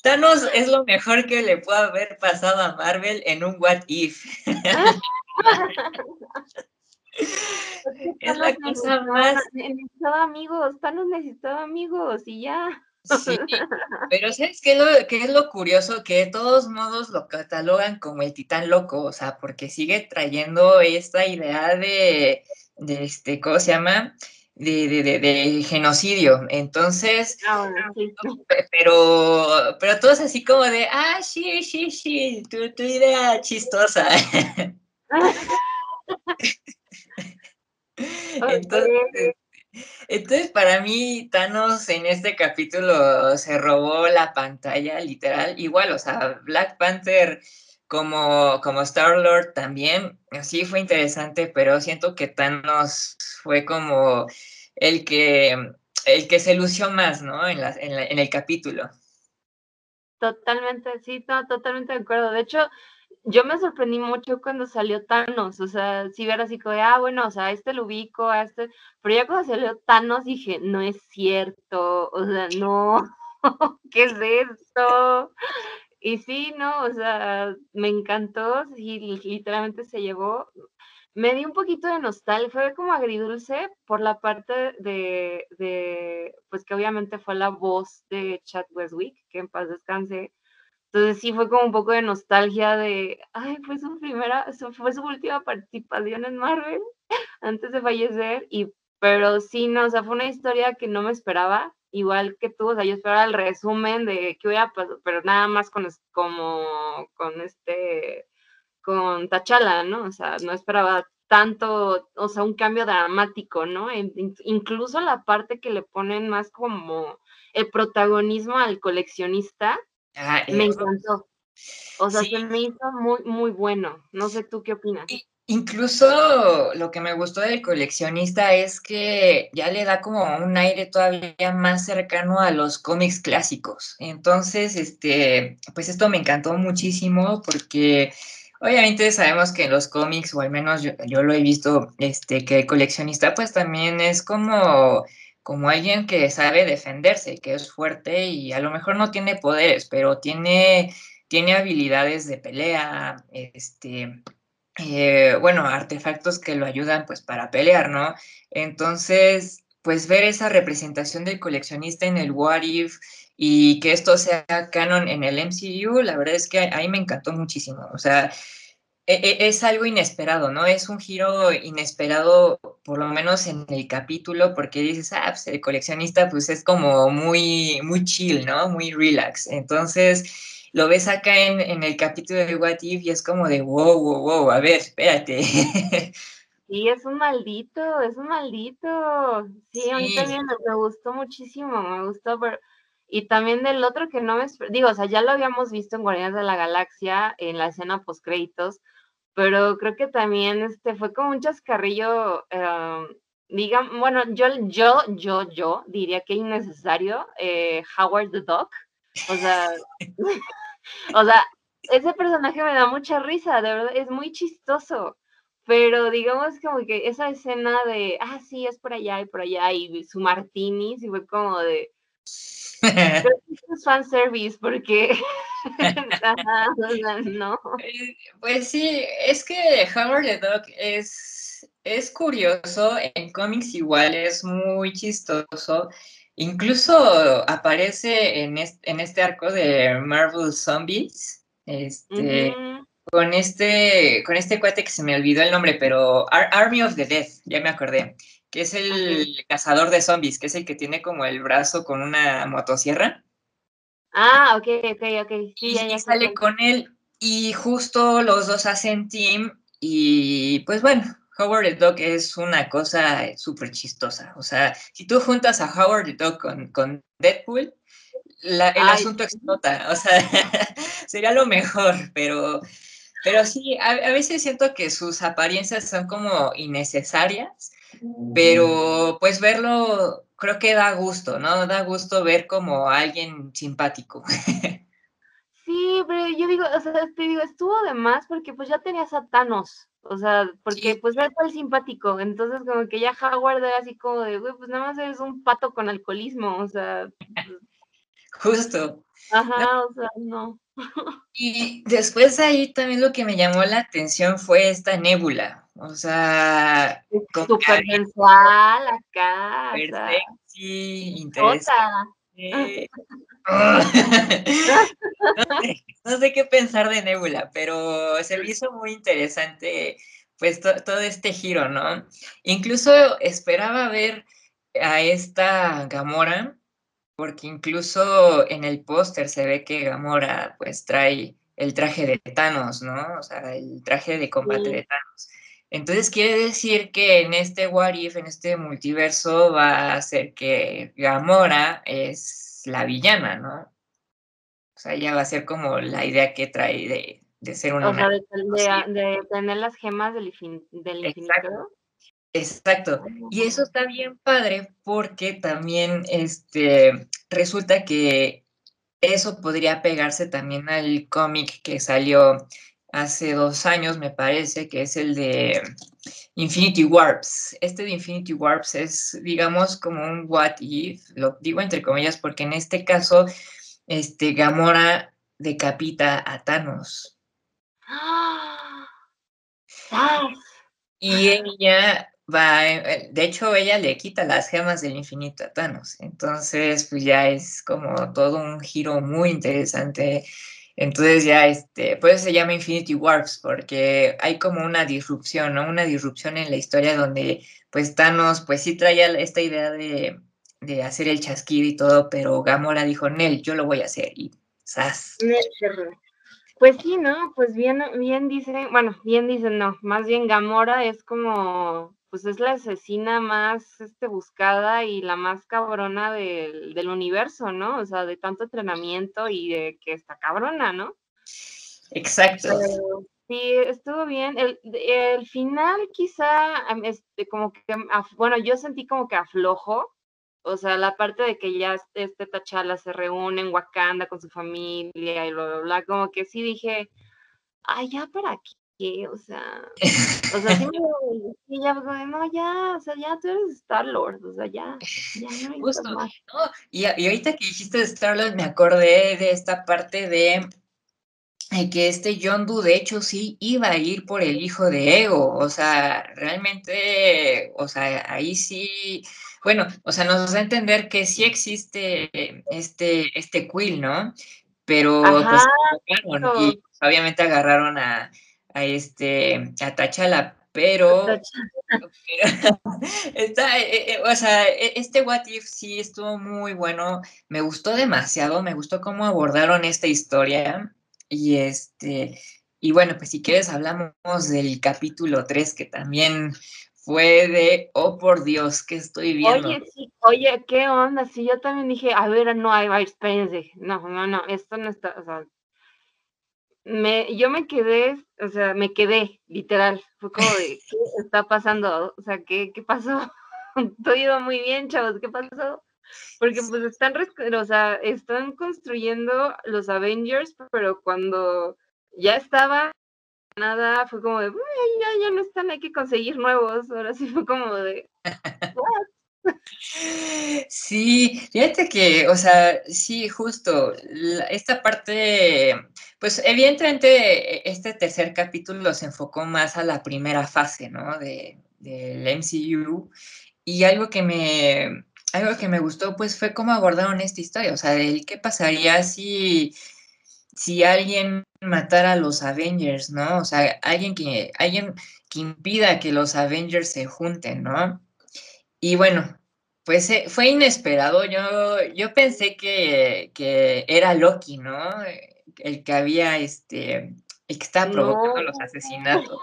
Thanos es lo mejor que le puede haber pasado a Marvel en un What If. es la cosa más. Necesitaba amigos, Thanos necesitaba amigos y ya. Sí, pero ¿sabes qué es, lo, qué es lo curioso? Que de todos modos lo catalogan como el titán loco, o sea, porque sigue trayendo esta idea de, de este, ¿cómo se llama? De, de, de, genocidio. Entonces, ah, pero, pero todos así como de, ah, sí, sí, sí, tu, tu idea chistosa. Entonces, entonces, para mí, Thanos en este capítulo se robó la pantalla, literal. Igual, o sea, Black Panther como, como Star-Lord también, sí fue interesante, pero siento que Thanos fue como el que, el que se lució más, ¿no? En, en, el capítulo. Totalmente, sí, totalmente de acuerdo. De hecho, yo me sorprendí mucho cuando salió Thanos, o sea, si ver así como ah, bueno, o sea, este lo ubico, a este, pero ya cuando salió Thanos dije, no es cierto, o sea, no, ¿qué es esto? Y sí, no, o sea, me encantó, y literalmente se llevó, me dio un poquito de nostalgia, fue como agridulce por la parte de, de, pues que obviamente fue la voz de Chad Westwick, que en paz descanse, entonces sí fue como un poco de nostalgia de, ay, fue su primera, fue su última participación en Marvel antes de fallecer, y, pero sí, no, o sea, fue una historia que no me esperaba, igual que tú, o sea, yo esperaba el resumen de qué hubiera pasado, pero nada más con, como, con este, con Tachala, ¿no? O sea, no esperaba tanto, o sea, un cambio dramático, ¿no? Incluso la parte que le ponen más como el protagonismo al coleccionista, Ah, me encantó. O sea, se me hizo muy, muy bueno. No sé tú qué opinas. Incluso lo que me gustó del coleccionista es que ya le da como un aire todavía más cercano a los cómics clásicos. Entonces, este, pues esto me encantó muchísimo porque Obviamente sabemos que en los cómics, o al menos yo, yo, lo he visto, este, que el coleccionista pues también es como, como alguien que sabe defenderse, que es fuerte y a lo mejor no tiene poderes, pero tiene, tiene habilidades de pelea, este, eh, bueno, artefactos que lo ayudan pues para pelear, ¿no? Entonces, pues ver esa representación del coleccionista en el What If y que esto sea canon en el MCU, la verdad es que a, mí me encantó muchísimo. O sea, e, e, es algo inesperado, ¿no? Es un giro inesperado, por lo menos en el capítulo, porque dices, ah, pues el coleccionista pues es como muy, muy chill, ¿no? Muy relax. Entonces lo ves acá en, en, el capítulo de What If y es como de wow, wow, wow, a ver, espérate. Sí, es un maldito, es un maldito. Sí, a mí también me, gustó muchísimo, me gustó, pero... Y también del otro que no me... Digo, o sea, ya lo habíamos visto en Guardianes de la Galaxia, en la escena post créditos, pero creo que también este fue como un chascarrillo, eh, digan, bueno, yo, yo, yo, yo diría que innecesario, eh, Howard the Duck, o sea, o sea, ese personaje me da mucha risa, de verdad, es muy chistoso. Pero digamos como que esa escena de, ah, sí, es por allá y por allá, y su martini, y fue como de. es fanservice porque. no. Eh, pues sí, es que Howard the Dog es, es curioso, en cómics igual es muy chistoso. Incluso aparece en este, en este arco de Marvel Zombies. Este, con este, con este cuate que se me olvidó el nombre, pero Army of the Dead, ya me acordé, que es el cazador de zombies, que es el que tiene como el brazo con una motosierra. Ah, ok, ok, ok. Sí, y, ya, sale con él y justo los dos hacen team y pues bueno, Howard the Dog es una cosa súper chistosa. O sea, si tú juntas a Howard the Dog con, con Deadpool, el asunto explota. O sea, sería lo mejor, pero pero sí, a, veces siento que sus apariencias son como innecesarias, pero pues verlo creo que da gusto, ¿no? Da gusto ver como alguien simpático. Sí, pero yo digo, o sea, te digo, estuvo de más porque pues ya tenías a Thanos, o sea, porque pues era el simpático, entonces como que ya Howard era así como de, güey, pues nada más eres un pato con alcoholismo, o sea. Justo. Ajá, o sea, no. Y después de ahí también lo que me llamó la atención fue esta nébula. O sea, súper sensual acá. Sí, interesante. no, sé, qué pensar de Nebula, pero se me hizo muy interesante pues todo este giro, ¿no? Incluso esperaba ver a esta Gamora porque incluso en el póster se ve que Gamora pues trae el traje de Thanos, ¿no? O sea, el traje de combate de Thanos. Entonces quiere decir que en este What If, en este multiverso, va a ser que Gamora es la villana, ¿no? O sea, ella va a ser como la idea que trae de, de ser una... O sea, de, tener las gemas del, del infinito. Exacto. Y eso está bien padre porque también este, resulta que eso podría pegarse también al cómic que salió hace dos años, me parece, que es el de Infinity Warps. Este de Infinity Warps es, digamos, como un what if, lo digo entre comillas, porque en este caso, este, Gamora decapita a Thanos. Y ella va, eh, de hecho ella le quita las gemas del infinito a Thanos, entonces pues ya es como todo un giro muy interesante, entonces ya este, pues se llama Infinity Warps porque hay como una disrupción, ¿no? Una disrupción en la historia donde pues Thanos pues sí traía esta idea de, de hacer el chasquido y todo, pero Gamora dijo, Nel, yo lo voy a hacer y ¡zas! Pues sí, ¿no? Pues bien, bien dicen, bueno, bien dicen, no, más bien Gamora es como pues es la asesina más este, buscada y la más cabrona del, del, universo, ¿no? O sea, de tanto entrenamiento y de que está cabrona, ¿no? Exacto. sí, estuvo bien. El, el final quizá, este, como que, bueno, yo sentí como que aflojo, o sea, la parte de que ya este Tachala se reúne en Wakanda con su familia y bla, bla, bla, como que sí dije, ay, ya para qué, o sea, o sea, sí me ya, no, ya, o sea, ya tú eres Star-Lord, o sea, ya, ya no hay Justo, no, y, y ahorita que dijiste de Star-Lord me acordé de esta parte de eh, que este Yondu de hecho sí iba a ir por el hijo de Ego, o sea, realmente, o sea, ahí sí, bueno, o sea, nos da a entender que sí existe este, este Quill, ¿no? Pero pues, y pues, obviamente agarraron a, a este, a T'Challa, pero, está, eh, eh, o sea, e, este What If sí estuvo muy bueno, me gustó demasiado, me gustó cómo abordaron esta historia, y este, y bueno, pues si quieres hablamos del capítulo 3, que también fue de, oh por Dios, ¿qué estoy viendo? Oye, sí, oye, ¿qué onda? Sí, yo también dije, a ver, no, hay, espérense, no, no, no, esto no está, o sea, me, yo me quedé, o sea, me quedé, literal, fue como de, ¿qué está pasando? O sea, ¿qué, qué pasó? Todo iba muy bien, chavos, ¿qué pasó? Porque pues están, o sea, están construyendo los Avengers, pero cuando ya estaba nada, fue como de, ya, ya no están, hay que conseguir nuevos. Ahora sí fue como de, Sí, fíjate que, o sea, sí, justo, esta parte, pues evidentemente este tercer capítulo se enfocó más a la primera fase, ¿no? De, del MCU. Y algo que me, algo que me gustó, pues, fue cómo abordaron esta historia, o sea, qué pasaría si, si alguien matara a los Avengers, ¿no? O sea, alguien que, alguien que impida que los Avengers se junten, ¿no? Y bueno, pues eh, fue inesperado. Yo, yo pensé que, que, era Loki, ¿no? El que había, este, el que estaba provocando los asesinatos.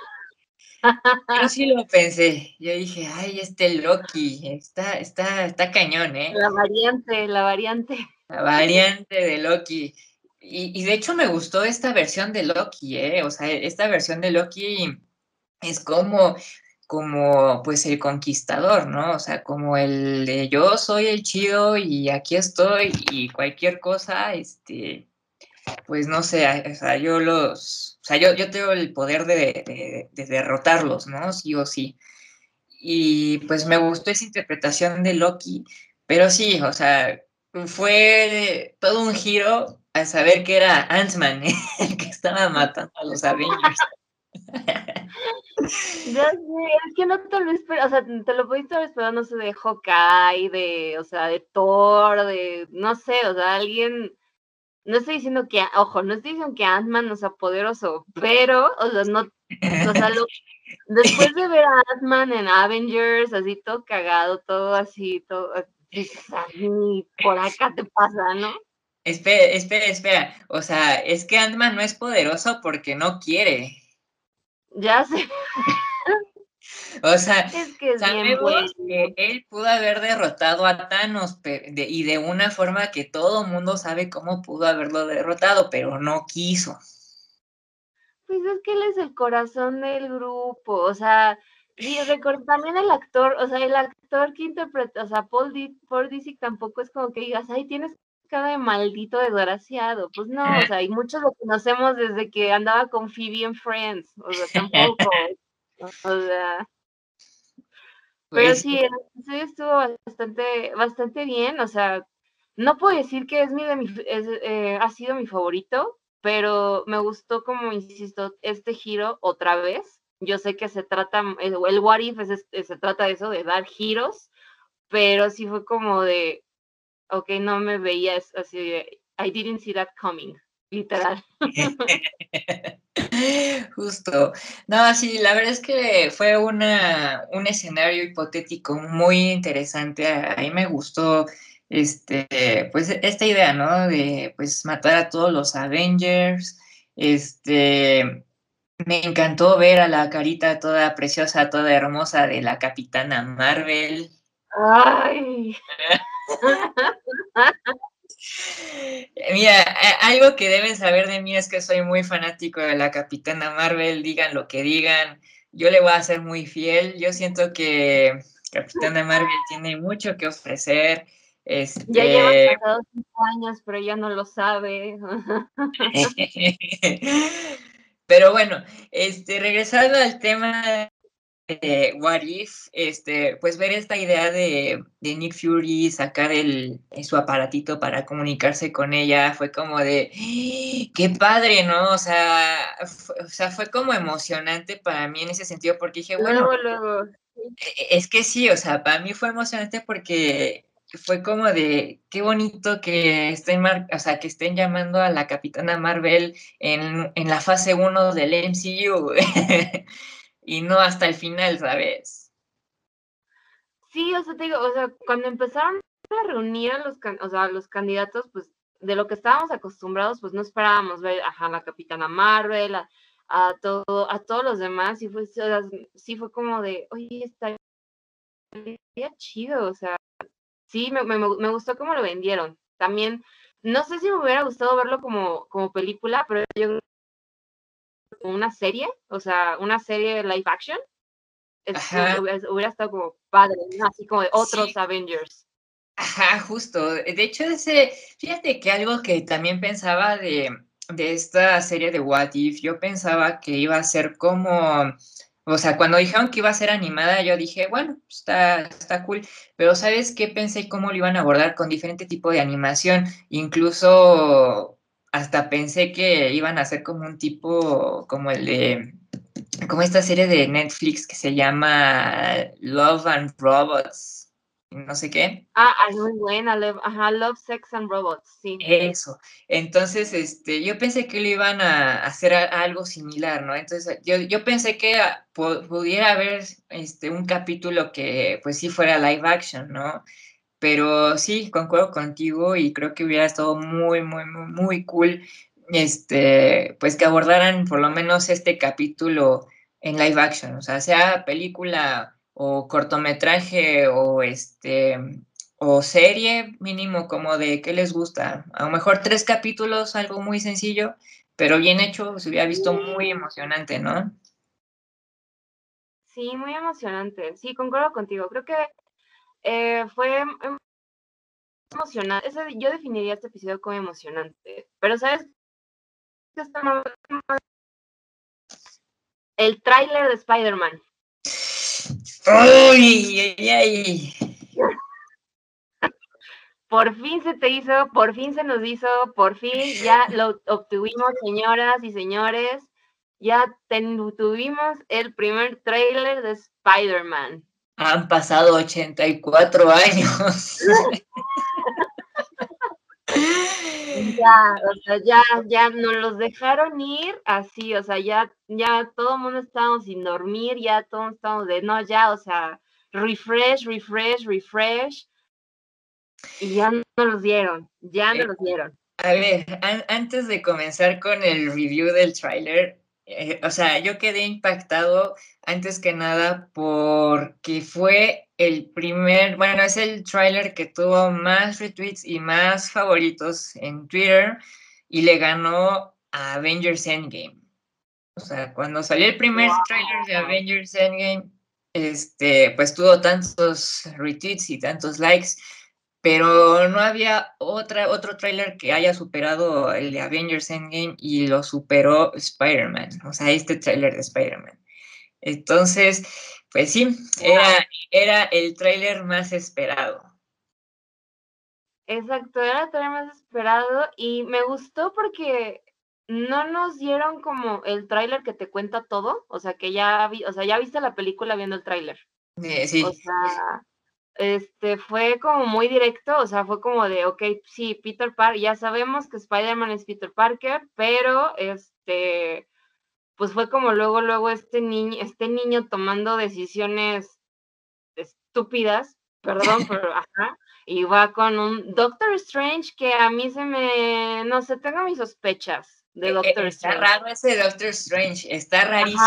Yo sí lo pensé. Yo dije, ay, este Loki, está, está, está cañón, ¿eh? La variante, la variante. La variante de Loki. Y, y, de hecho me gustó esta versión de Loki, ¿eh? O sea, esta versión de Loki es como, como, pues, el conquistador, ¿no? O sea, como el de yo soy el chido y aquí estoy y cualquier cosa, este, pues no sé, o sea, yo los, o sea, yo, yo tengo el poder de, de, derrotarlos, ¿no? Sí o sí. Y pues me gustó esa interpretación de Loki, pero sí, o sea, fue todo un giro al saber que era Ant-Man el que estaba matando a los Avengers. Ya sé, es que no te lo esperas, o sea, te lo pudiste haber esperado, no sé, de Hawkeye, de, o sea, de Thor, de, no sé, o sea, alguien no estoy diciendo que, ojo, no estoy diciendo que Ant-Man no sea poderoso, pero, o sea, no, o sea, después de ver a Ant-Man en Avengers, así todo cagado, todo así, todo, así, por acá te pasa, ¿no? Espera, espera, espera, o sea, es que Ant-Man no es poderoso porque no quiere. Ya sé. O sea, sabemos que él pudo haber derrotado a Thanos y de una forma que todo mundo sabe cómo pudo haberlo derrotado, pero no quiso. Pues es que él es el corazón del grupo, o sea, y también el actor, o sea, el actor que interpreta, o sea, Paul, D Paul Disick tampoco es como que digas, ay, tienes cara de maldito desgraciado. Pues no, o sea, y muchos lo conocemos desde que andaba con Phoebe en Friends, o sea, tampoco. O sea, pero pues sí, el episodio estuvo bastante, bastante bien, o sea, no puedo decir que es mi, de mi eh, ha sido mi favorito, pero me gustó como, insisto, este giro otra vez. Yo sé que se trata, el, el What If se trata de eso, de dar giros, pero sí fue como de, ok, no me veías así, I didn't see that coming, literal. Justo. No, sí, la verdad es que fue una, un escenario hipotético muy interesante. A mí me gustó este, pues esta idea, ¿no? De pues matar a todos los Avengers. Este, me encantó ver a la carita toda preciosa, toda hermosa de la Capitana Marvel. Ay. Mira, algo que deben saber de mí es que soy muy fanático de la Capitana Marvel, digan lo que digan, yo le voy a ser muy fiel, yo siento que Capitana Marvel tiene mucho que ofrecer. Este... Ya lleva pasados cinco años, pero ya no lo sabe. Pero bueno, este, regresando al tema de What If, este, pues ver esta idea de, de Nick Fury sacar el, su aparatito para comunicarse con ella fue como de, ¡Ah! qué padre, ¿no? O sea, o sea, fue como emocionante para mí en ese sentido porque dije, bueno, luego, e, es que sí, o sea, para mí fue emocionante porque fue como de qué bonito que estén, o sea, que estén llamando a la Capitana Marvel en, en la fase 1 del MCU y no hasta el final, ¿sabes? Sí, o sea, te digo, o sea, cuando empezaron a reunir a los, o sea, los candidatos, pues de lo que estábamos acostumbrados, pues no esperábamos ver a la Capitana Marvel, a, todo, a todos los demás, y fue, sí fue como de, oye, está chido, o sea, sí, me, me, me, gustó cómo lo vendieron. También, no sé si me hubiera gustado verlo como, como película, pero yo creo una serie, o sea, una serie live action, hubiera, estado como padre, así como de otros Avengers. Ajá, justo. De hecho, ese, fíjate que algo que también pensaba de, de esta serie de What If, yo pensaba que iba a ser como o sea, cuando dijeron que iba a ser animada, yo dije, bueno, está, está cool, pero ¿sabes qué pensé cómo lo iban a abordar con diferente tipo de animación? Incluso hasta pensé que iban a hacer como un tipo, como el de, como esta serie de Netflix que se llama Love and Robots, no sé qué. Ah, ah muy buena, ajá, Love, Sex and Robots, sí. Eso. Entonces, este, yo pensé que lo iban a hacer algo similar, ¿no? Entonces, yo, yo pensé que pudiera haber este, un capítulo que, pues sí, fuera live action, ¿no? Pero sí, concuerdo contigo y creo que hubiera estado muy, muy, muy, muy cool, este, pues que abordaran por lo menos este capítulo en live action, o sea, sea película o cortometraje o este o serie mínimo como de qué les gusta. A lo mejor tres capítulos, algo muy sencillo, pero bien hecho, se hubiera visto muy emocionante, ¿no? Sí, muy emocionante. Sí, concuerdo contigo. Creo que eh, fue em, emocionante. yo definiría este episodio como emocionante. Pero, ¿sabes? El tráiler de Spider-Man. ¡Ay, ay, ay! Por fin se te hizo, por fin se nos hizo, por fin ya lo obtuvimos, señoras y señores. Ya tuvimos el primer trailer de Spider-Man. Han pasado 84 años. Ya, o sea, ya, ya nos los dejaron ir así, o sea, ya, ya todo el mundo estábamos sin dormir, ya todos estábamos de, no, ya, o sea, refresh, refresh, refresh, y ya no los dieron, ya no eh, los dieron. A ver, antes de comenzar con el review del trailer, eh, o sea, yo quedé impactado antes que nada porque fue el primer, bueno, es el tráiler que tuvo más retweets y más favoritos en Twitter y le ganó a Avengers Endgame. O sea, cuando salió el primer tráiler de Avengers Endgame, este, pues tuvo tantos retweets y tantos likes pero no había otra, otro tráiler que haya superado el de Avengers Endgame y lo superó Spider-Man, o sea, este tráiler de Spider-Man. Entonces, pues sí, era, era el tráiler más esperado. Exacto, era el tráiler más esperado y me gustó porque no nos dieron como el tráiler que te cuenta todo, o sea, que ya, vi, o sea, ya viste la película viendo el tráiler. Eh, sí. O sea, este, fue como muy directo, o sea, fue como de, ok, sí, Peter Parker, ya sabemos que Spider-Man es Peter Parker, pero este, pues fue como luego, luego este niño, este niño tomando decisiones estúpidas, perdón, pero ajá, y va con un Doctor Strange que a mí se me, no sé, tengo mis sospechas de e, e, Doctor Strange. Está raro ese Doctor Strange, está rarísimo.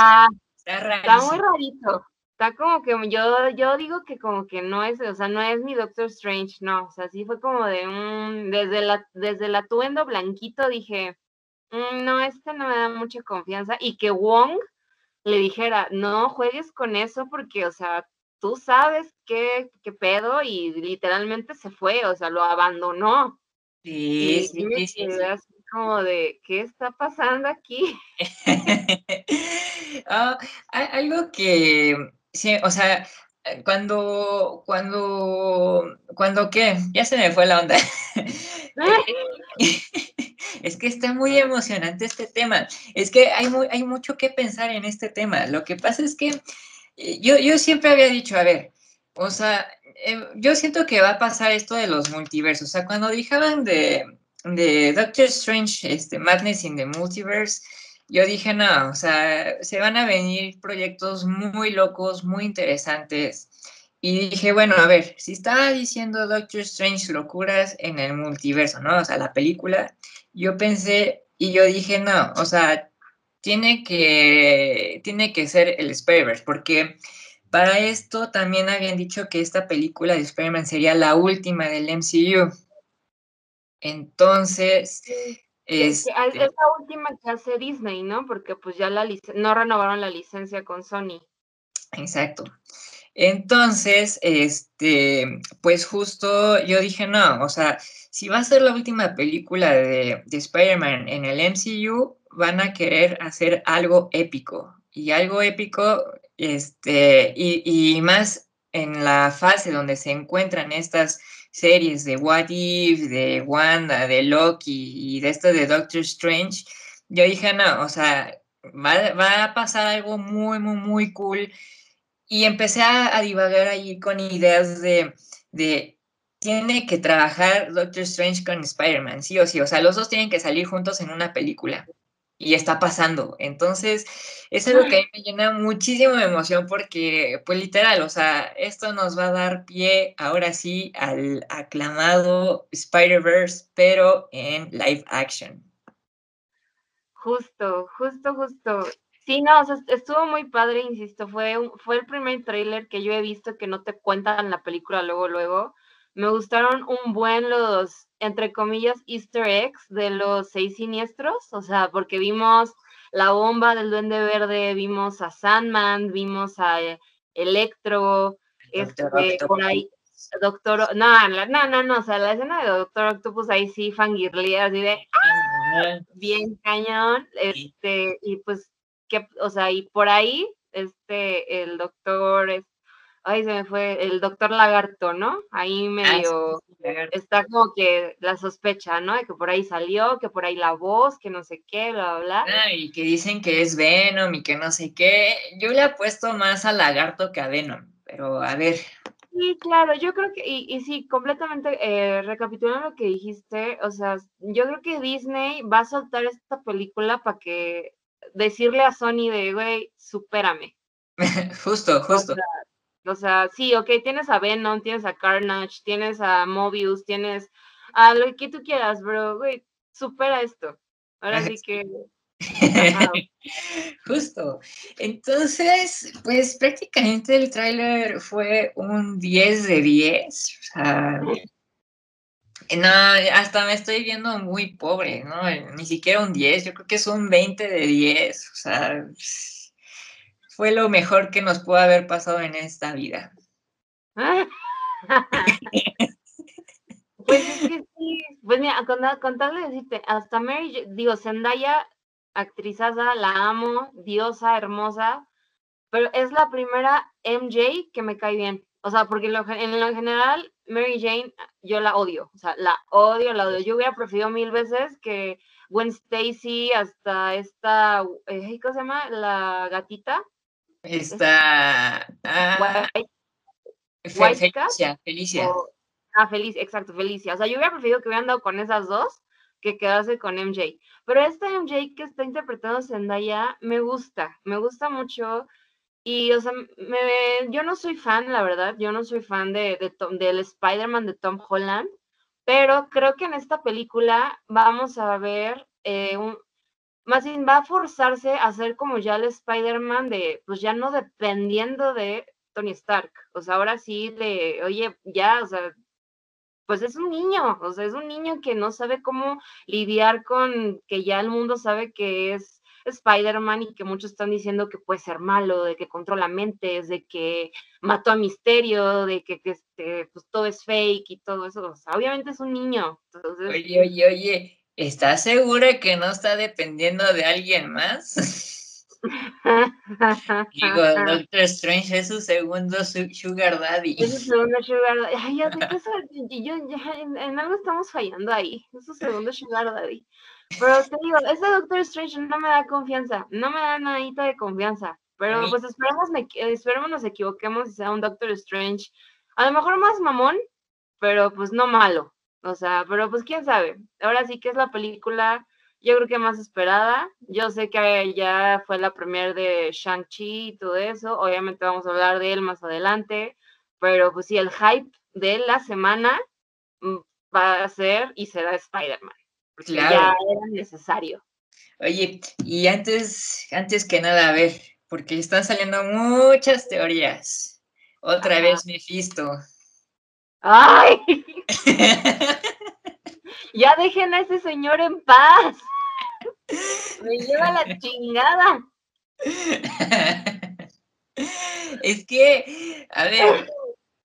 está rarísimo. Está muy rarito está como que yo, yo digo que como que no es, o sea, no es mi Doctor Strange, no, o sea, sí fue como de un, desde la, desde el atuendo blanquito dije, mm, no, este no me da mucha confianza, y que Wong le dijera, no juegues con eso porque, o sea, tú sabes qué, qué pedo, y literalmente se fue, o sea, lo abandonó. Sí, sí, sí, como de, ¿qué está pasando aquí? Ah, algo que, sí, o sea, cuando, cuando, cuando, ¿qué? Ya se me fue la onda. es que está muy emocionante este tema. Es que hay, hay mucho que pensar en este tema. Lo que pasa es que eh, yo, yo siempre había dicho, a ver, o sea, em, yo siento que va a pasar esto de los multiversos. O sea, cuando dijeron de, de Doctor Strange, este, Madness in the Multiverse, yo dije, no, o sea, se van a venir proyectos muy locos, muy interesantes. Y dije, bueno, a ver, si estaba diciendo Doctor Strange locuras en el multiverso, ¿no? O sea, la película, yo pensé y yo dije, no, o sea, tiene que, tiene que ser el spider porque para esto también habían dicho que esta película de Spider-Man sería la última del MCU. Entonces, es, es, la última que hace Disney, ¿no? Porque pues ya la no renovaron la licencia con Sony. Exacto. Entonces, este, pues justo yo dije, no, o sea, si va a ser la última película de, de Spider-Man en el MCU, van a querer hacer algo épico. Y algo épico, este, y, y más en la fase donde se encuentran estas series de What If, de Wanda, de Loki y de esto de Doctor Strange, yo dije, no, o sea, va, va a pasar algo muy, muy, muy cool. Y empecé a, divagar ahí con ideas de, de, tiene que trabajar Doctor Strange con Spider-Man, sí o sí, o sea, los dos tienen que salir juntos en una película y está pasando. Entonces, es algo que a mí me llena muchísimo de emoción porque, pues literal, o sea, esto nos va a dar pie ahora sí al aclamado Spider-Verse, pero en live action. Justo, justo, justo. Sí, no, o sea, estuvo muy padre, insisto, fue, fue el primer tráiler que yo he visto que no te cuentan la película luego, luego. Me gustaron un buen los, entre comillas, easter eggs de los seis siniestros, o sea, porque vimos la bomba del duende verde, vimos a Sandman, vimos a eh, Electro, este, por ahí, Doctor, no, no, no, no, o sea, la escena de Doctor Octopus ahí sí fangirlea, así de, ¡ah! bien cañón, este, y pues, que, o sea, y por ahí, este, el doctor, ay, se me fue el doctor Lagarto, ¿no? Ahí ah, medio está como que la sospecha, ¿no? De que por ahí salió, que por ahí la voz, que no sé qué, bla, bla. Ah, y que dicen que es Venom y que no sé qué. Yo le apuesto más a Lagarto que a Venom, pero a ver. Sí, claro, yo creo que, y, y sí, completamente eh, recapitulando lo que dijiste, o sea, yo creo que Disney va a soltar esta película para que decirle a Sony de, güey, supérame. justo, justo. O sea, sí, ok, tienes a Venom, tienes a Carnage, tienes a Mobius, tienes a lo que tú quieras, bro, güey, supera esto. Ahora sí que... Justo. Entonces, pues prácticamente el tráiler fue un 10 de 10. O sea, no, hasta me estoy viendo muy pobre, ¿no? Ni siquiera un 10, yo creo que es un 20 de 10. O sea, fue lo mejor que nos pudo haber pasado en esta vida. pues es que sí, pues mira, con, con decirte, hasta Mary, digo, Zendaya, actrizaza, la amo, diosa, hermosa, pero es la primera MJ que me cae bien. O sea, porque en lo, general, Mary Jane, yo la odio. O sea, la odio, la odio. Yo hubiera preferido mil veces que Gwen Stacy, hasta esta, eh, ¿cómo se llama? La gatita. Está. Ah, Felicia. Felicia. ah, Felicia, exacto, Felicia. O sea, yo hubiera preferido que hubieran dado con esas dos que quedarse con MJ. Pero esta MJ que está interpretando Zendaya me gusta, me gusta mucho. Y, o sea, me, yo no soy fan, la verdad, yo no soy fan de, de del Spider-Man de Tom Holland, pero creo que en esta película vamos a ver eh, un, más bien va a forzarse a ser como ya el Spider-Man de, pues ya no dependiendo de Tony Stark. O sea, ahora sí de, oye, ya, o sea, pues es un niño, o sea, es un niño que no sabe cómo lidiar con que ya el mundo sabe que es Spider-Man y que muchos están diciendo que puede ser malo, de que controla mentes, de que mató a Misterio, de que, este, pues todo es fake y todo eso. O sea, obviamente es un niño. Oye, oye, oye, ¿estás segura que no está dependiendo de alguien más? Digo, Doctor Strange es su segundo Sugar Daddy. Es su segundo Sugar Daddy. Ay, ya, eso, yo, ya, en, algo estamos fallando ahí. Es su segundo Sugar Daddy. Pero te digo, ese Doctor Strange no me da confianza. No me da nadita de confianza. Pero pues esperemos, esperemos nos equivoquemos y sea un Doctor Strange. A lo mejor más mamón, pero pues no malo. O sea, pero pues quién sabe. Ahora sí que es la película, yo creo que más esperada. Yo sé que ya fue la premier de Shang-Chi y todo eso. Obviamente vamos a hablar de él más adelante. Pero pues sí, el hype de la semana mm, va a ser y será Spider-Man. Claro. Ya era necesario. Oye, y antes, antes que nada, a ver, porque están saliendo muchas teorías. Otra vez Mephisto. ¡Ay! ya dejen a ese señor en paz. Me lleva la chingada. Es que, a ver,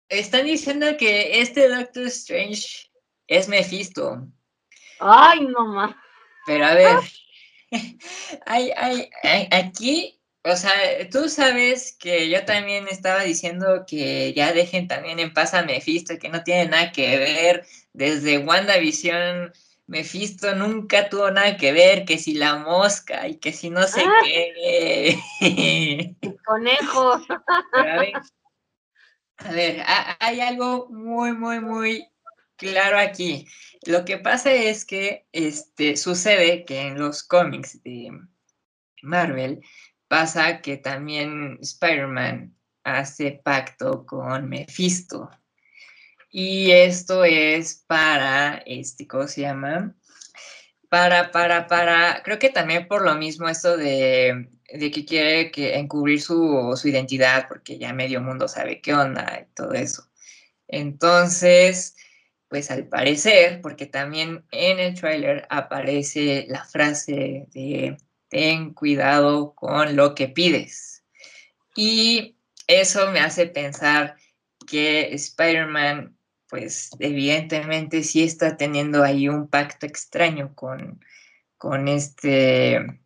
están diciendo que este Doctor Strange es Mephisto. Ay, mamá. Pero a ver, hay, hay, aquí o sea, tú sabes que yo también estaba diciendo que ya dejen también en paz a Mephisto, que no tiene nada que ver. Desde WandaVision, Mephisto nunca tuvo nada que ver, que si la mosca y que si no sé ah. qué. conejo. a ver, a ver, hay algo muy, muy, muy claro aquí. Lo que pasa es que este, sucede que en los cómics de Marvel, pasa que también Spider-Man hace pacto con Mephisto. Y esto es para, este, ¿cómo se llama? Para, para, para, creo que también por lo mismo esto de, que quiere que encubrir su, su, identidad, porque ya medio mundo sabe qué onda y todo eso. Entonces, pues al parecer, porque también en el tráiler aparece la frase de ten cuidado con lo que pides. Y eso me hace pensar que Spider-Man, pues evidentemente sí está teniendo ahí un pacto extraño con, con este...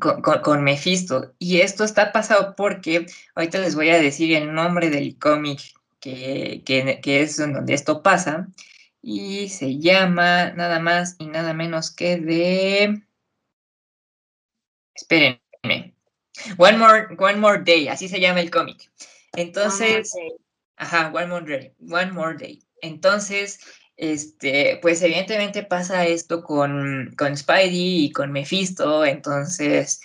Con, con, Mephisto. Y esto está pasado porque ahorita les voy a decir el nombre del cómic que, que, que, es donde esto pasa. Y se llama nada más y nada menos que de Espérenme. One More, One More Day, así se llama el cómic. Entonces, ajá, One More Day, One More Day. Entonces, este, pues evidentemente pasa esto con, con Spidey y con Mephisto, entonces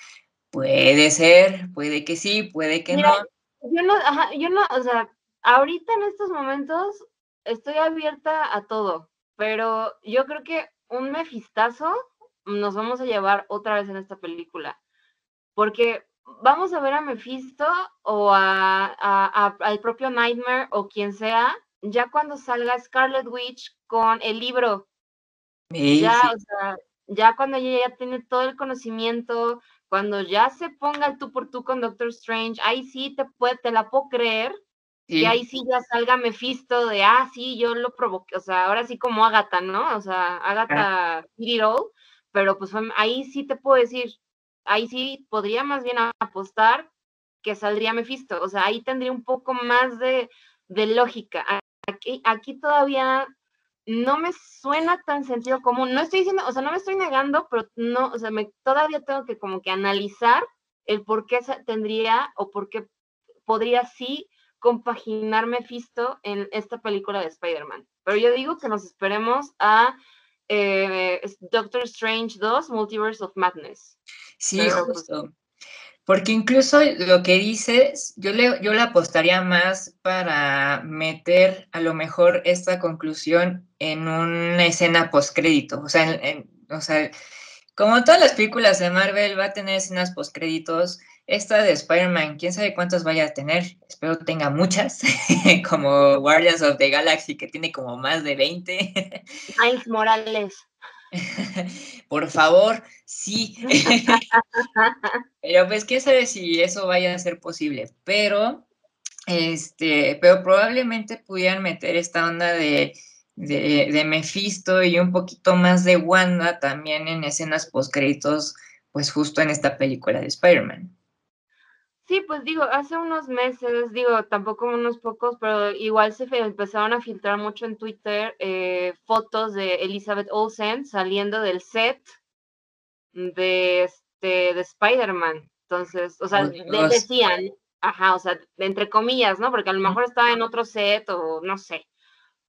puede ser, puede que sí, puede que no. Yo no, ajá, yo no, o sea, ahorita en estos momentos estoy abierta a todo, pero yo creo que un mefistazo nos vamos a llevar otra vez en esta película. Porque vamos a ver a Mephisto o a, al propio Nightmare o quien sea, ya cuando salga Scarlet Witch con el libro. ya, o sea, ya cuando ella ya tiene todo el conocimiento, cuando ya se ponga el tú por tú con Doctor Strange, ahí sí te, puede, te la puedo creer. Y ahí sí ya salga Mephisto de, ah, sí, yo lo provoqué, o sea, ahora sí como Agatha, ¿no? O sea, Agatha did pero pues ahí sí te puedo decir, ahí sí podría más bien apostar que saldría Mephisto, o sea, ahí tendría un poco más de, lógica. Aquí, aquí todavía no me suena tan sentido común, no estoy diciendo, o sea, no me estoy negando, pero no, o sea, me, todavía tengo que como que analizar el por qué tendría o por qué podría sí compaginar Mephisto en esta película de Spider-Man. Pero yo digo que nos esperemos a eh, Doctor Strange 2, Multiverse of Madness. Sí, pues justo. Porque incluso lo que dices, yo le, yo le apostaría más para meter a lo mejor esta conclusión en una escena postcrédito. O sea, o sea, como todas las películas de Marvel va a tener escenas postcréditos, esta de Spider-Man, quién sabe cuántas vaya a tener, espero tenga muchas, como Guardians of the Galaxy, que tiene como más de 20. Miles Morales. Por favor, sí. pero pues quién sabe si eso vaya a ser posible, pero este, pero probablemente pudieran meter esta onda de de, de Mephisto y un poquito más de Wanda también en escenas post-créditos, pues justo en esta película de Spider-Man. Sí, pues digo, hace unos meses, digo, tampoco unos pocos, pero igual se empezaron a filtrar mucho en Twitter eh, fotos de Elizabeth Olsen saliendo del set de, este, de Spider-Man. Entonces, o sea, decían, ajá, o sea, entre comillas, ¿no? Porque a lo mejor estaba en otro set o no sé.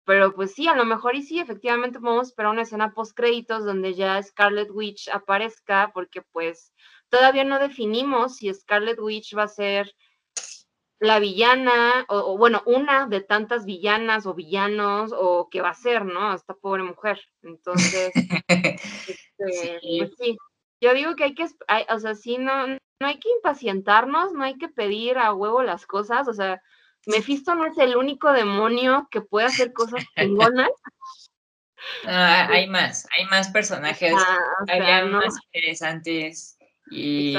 Pero pues sí, a lo mejor y sí, efectivamente podemos esperar una escena post créditos donde ya Scarlet Witch aparezca, porque pues todavía no definimos si Scarlet Witch va a ser la villana, o, bueno, una de tantas villanas o villanos, o qué va a ser, ¿no? Esta pobre mujer. Entonces, este, pues sí, yo digo que hay que, o sea, sí, no, no hay que impacientarnos, no hay que pedir a huevo las cosas, o sea, Mephisto no es el único demonio que puede hacer cosas chingonas. Ah, hay más, hay más personajes, hay más interesantes y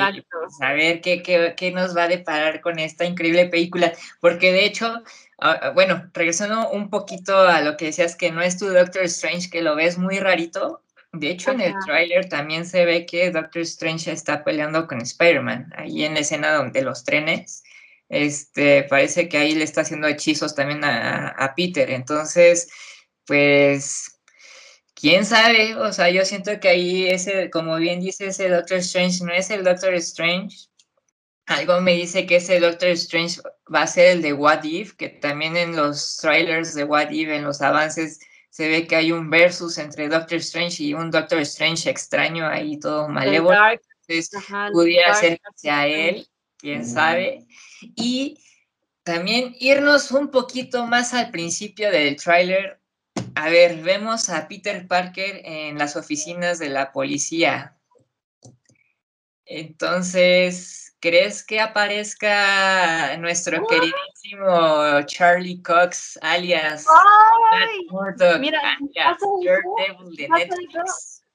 saber qué, qué, qué, nos va a deparar con esta increíble película, porque de hecho, ah, ah, bueno, regresando un poquito a lo que decías que no es tu Doctor Strange, que lo ves muy rarito, de hecho en el tráiler también se ve que Doctor Strange está peleando con Spider-Man, ahí en la escena donde los trenes, este, parece que ahí le está haciendo hechizos también a, a Peter, entonces, pues quién sabe, o sea, yo siento que ahí ese, como bien dice ese Doctor Strange, no es el Doctor Strange. Algo me dice que ese Doctor Strange va a ser el de What If, que también en los trailers de What If, en los avances, se ve que hay un versus entre Doctor Strange y un Doctor Strange extraño ahí todo malévolo. Entonces, pudiera ser sea él, quién sabe. Y también irnos un poquito más al principio del tráiler a ver, vemos a Peter Parker en las oficinas de la policía. Entonces, ¿crees que aparezca nuestro queridísimo Charlie Cox, alias Murdoch, mira, alias Devil de Netflix?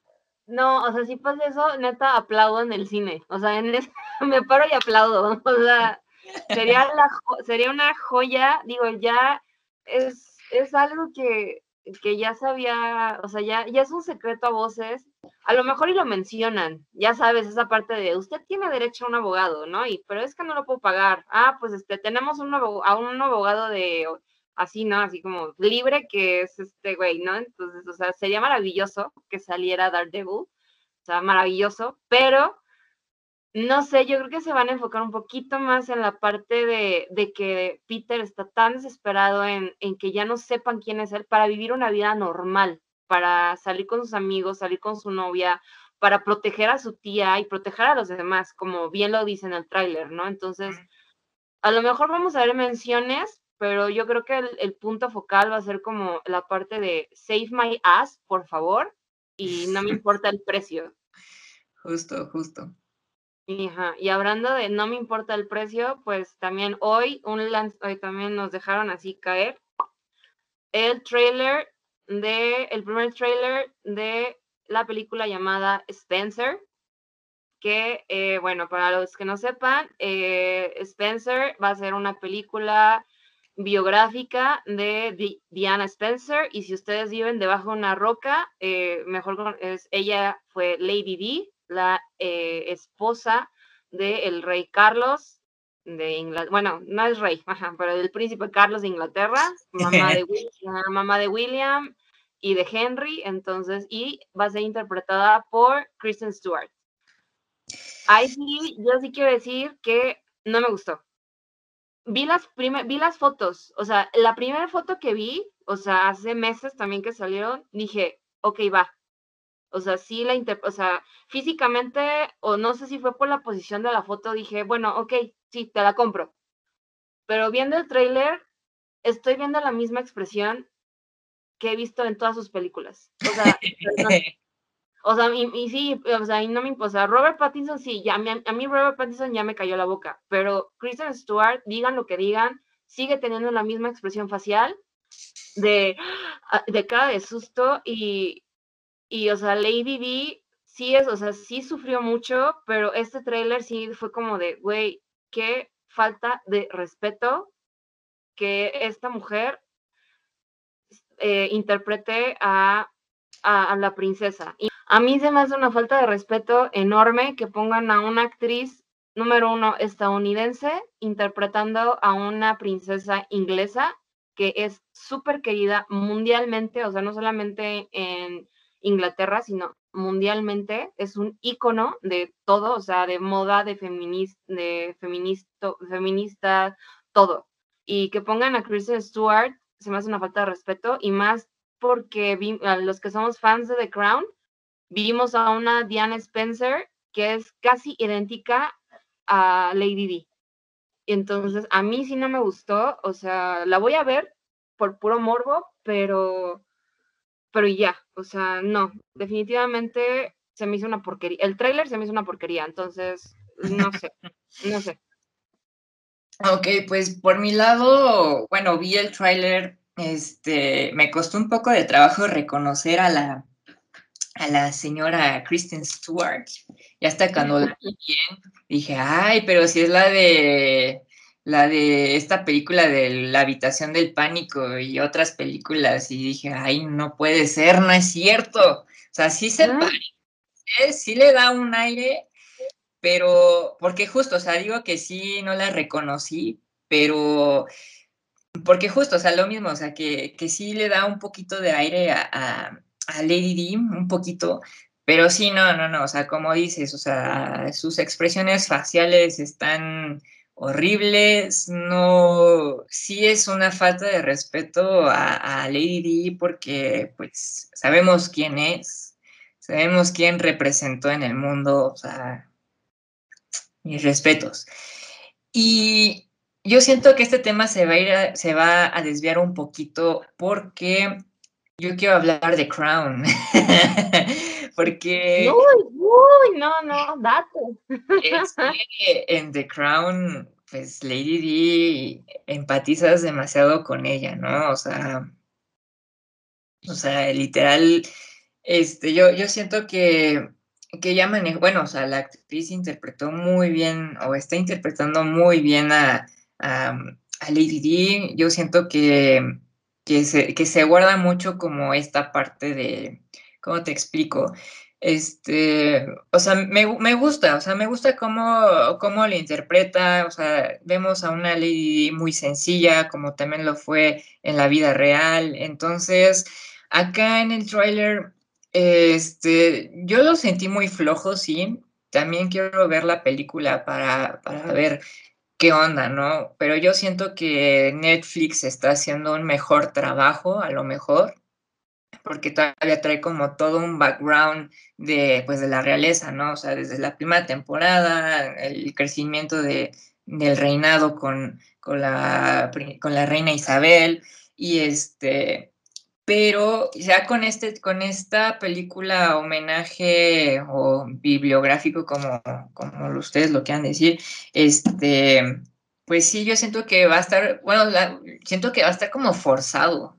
No, o sea, si pasa eso, neta, aplaudo en el cine. O sea, en me paro y aplaudo. O sea, sería, la, sería una joya. Digo, ya es, es algo que que ya sabía, o sea, ya, ya es un secreto a voces, a lo mejor y lo mencionan, ya sabes, esa parte de usted tiene derecho a un abogado, ¿no? Y, pero es que no lo puedo pagar. Ah, pues este, tenemos un a un abogado de así, ¿no? Así como libre que es este güey, ¿no? Entonces, o sea, sería maravilloso que saliera Daredevil, o sea, maravilloso, pero no sé, yo creo que se van a enfocar un poquito más en la parte de, que Peter está tan desesperado en, que ya no sepan quién es él para vivir una vida normal, para salir con sus amigos, salir con su novia, para proteger a su tía y proteger a los demás, como bien lo dice en el tráiler, ¿no? Entonces, a lo mejor vamos a ver menciones, pero yo creo que el, el punto focal va a ser como la parte de save my ass, por favor, y no me importa el precio. Justo, justo. Y hablando de no me importa el precio, pues también hoy, un hoy también nos dejaron así caer el trailer de, el primer trailer de la película llamada Spencer, que, eh, bueno, para los que no sepan, eh, Spencer va a ser una película biográfica de Diana Spencer y si ustedes viven debajo de una roca, eh, mejor es, ella fue Lady D, la eh, esposa del rey Carlos de Inglaterra, bueno, no es rey, pero del príncipe Carlos de Inglaterra, mamá de, William, mamá de William y de Henry, entonces, y va a ser interpretada por Kristen Stewart. Ahí sí, yo sí quiero decir que no me gustó. Vi las, vi las fotos, o sea, la primera foto que vi, o sea, hace meses también que salieron, dije, ok, va, o sea, sí la o sea, físicamente, o no sé si fue por la posición de la foto, dije, bueno, ok, sí, te la compro. Pero viendo el tráiler, estoy viendo la misma expresión que he visto en todas sus películas. O sea, o sea y, sí, o sea, y no me o sea, Robert Pattinson sí, ya, a mí, a mí Robert Pattinson ya me cayó la boca, pero Kristen Stewart, digan lo que digan, sigue teniendo la misma expresión facial de, ah, de cara de susto y, y, o sea, Lady D sí es, o sea, sí sufrió mucho, pero este tráiler sí fue como de, güey, qué falta de respeto que esta mujer eh, interprete a, a, la princesa. Y a mí se me hace una falta de respeto enorme que pongan a una actriz número uno estadounidense interpretando a una princesa inglesa que es súper querida mundialmente, o sea, no solamente en Inglaterra, sino mundialmente, es un ícono de todo, o sea, de moda, de, feminista, de feminista, todo. Y que pongan a Kristen Stewart se me hace una falta de respeto y más porque los que somos fans de The Crown, vimos a una Diana Spencer que es casi idéntica a Lady D. Entonces, a mí sí no me gustó, o sea, la voy a ver por puro morbo, pero, pero ya, o sea, no, definitivamente se me hizo una porquería. El tráiler se me hizo una porquería, entonces, no sé, no sé. Ok, pues por mi lado, bueno, vi el tráiler, este, me costó un poco de trabajo reconocer a la, a la señora Kristen Stewart. Y hasta cuando la vi bien, dije, ay, pero si es la de la de esta película de La habitación del pánico y otras películas, y dije, ay, no puede ser, no es cierto. O sea, sí se parece, sí le da un aire, pero, porque justo, o sea, digo que sí, no la reconocí, pero, porque justo, o sea, lo mismo, o sea, que, que sí le da un poquito de aire a a Lady D un poquito, pero sí, no, no, no, o sea, como dices, o sea, sus expresiones faciales están horribles, no, sí es una falta de respeto a, Lady D porque pues sabemos quién es, sabemos quién representó en el mundo, o sea, mis respetos. Y yo siento que este tema se va a ir se va a desviar un poquito porque yo quiero hablar de Crown. Porque. Uy, no, no, date. Es que en The Crown, pues Lady D empatizas demasiado con ella, ¿no? O sea. O sea, literal. Este, yo, yo siento que, que manejó, bueno, o sea, la actriz interpretó muy bien, o está interpretando muy bien a, a, a Lady D. Yo siento que que se, que se guarda mucho como esta parte de, ¿cómo te explico? Este, o sea, me, me gusta, o sea, me gusta cómo, cómo le interpreta, o sea, vemos a una lady muy sencilla, como también lo fue en la vida real, entonces, acá en el tráiler, este, yo lo sentí muy flojo, sí, también quiero ver la película para, para ver qué onda, ¿no? Pero yo siento que Netflix está haciendo un mejor trabajo, a lo mejor, porque todavía trae como todo un background de, pues, de la realeza, ¿no? O sea, desde la primera temporada, el crecimiento de, del reinado con, con, la, con la reina Isabel, y este, pero ya con, este, con esta película homenaje o bibliográfico, como, como ustedes lo quieran decir, este, pues sí, yo siento que va a estar, bueno, siento que va a estar como forzado.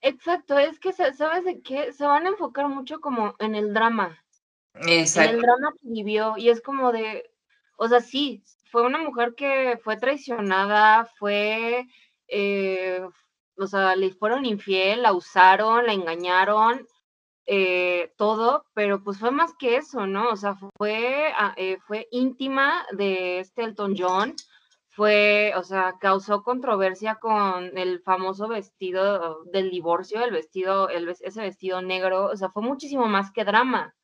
Exacto, es que, ¿sabes de qué? Se van a enfocar mucho como en el drama. Exacto. En el drama que vivió, y es como de, o sea, sí, fue una mujer que fue traicionada, fue... Eh, o sea, le fueron infiel, la usaron, la engañaron, eh, todo, pero pues fue más que eso, ¿no? O sea, fue, ah, eh, fue íntima de este Elton John, fue, o sea, causó controversia con el famoso vestido del divorcio, el vestido, ese vestido negro, o sea, fue muchísimo más que drama.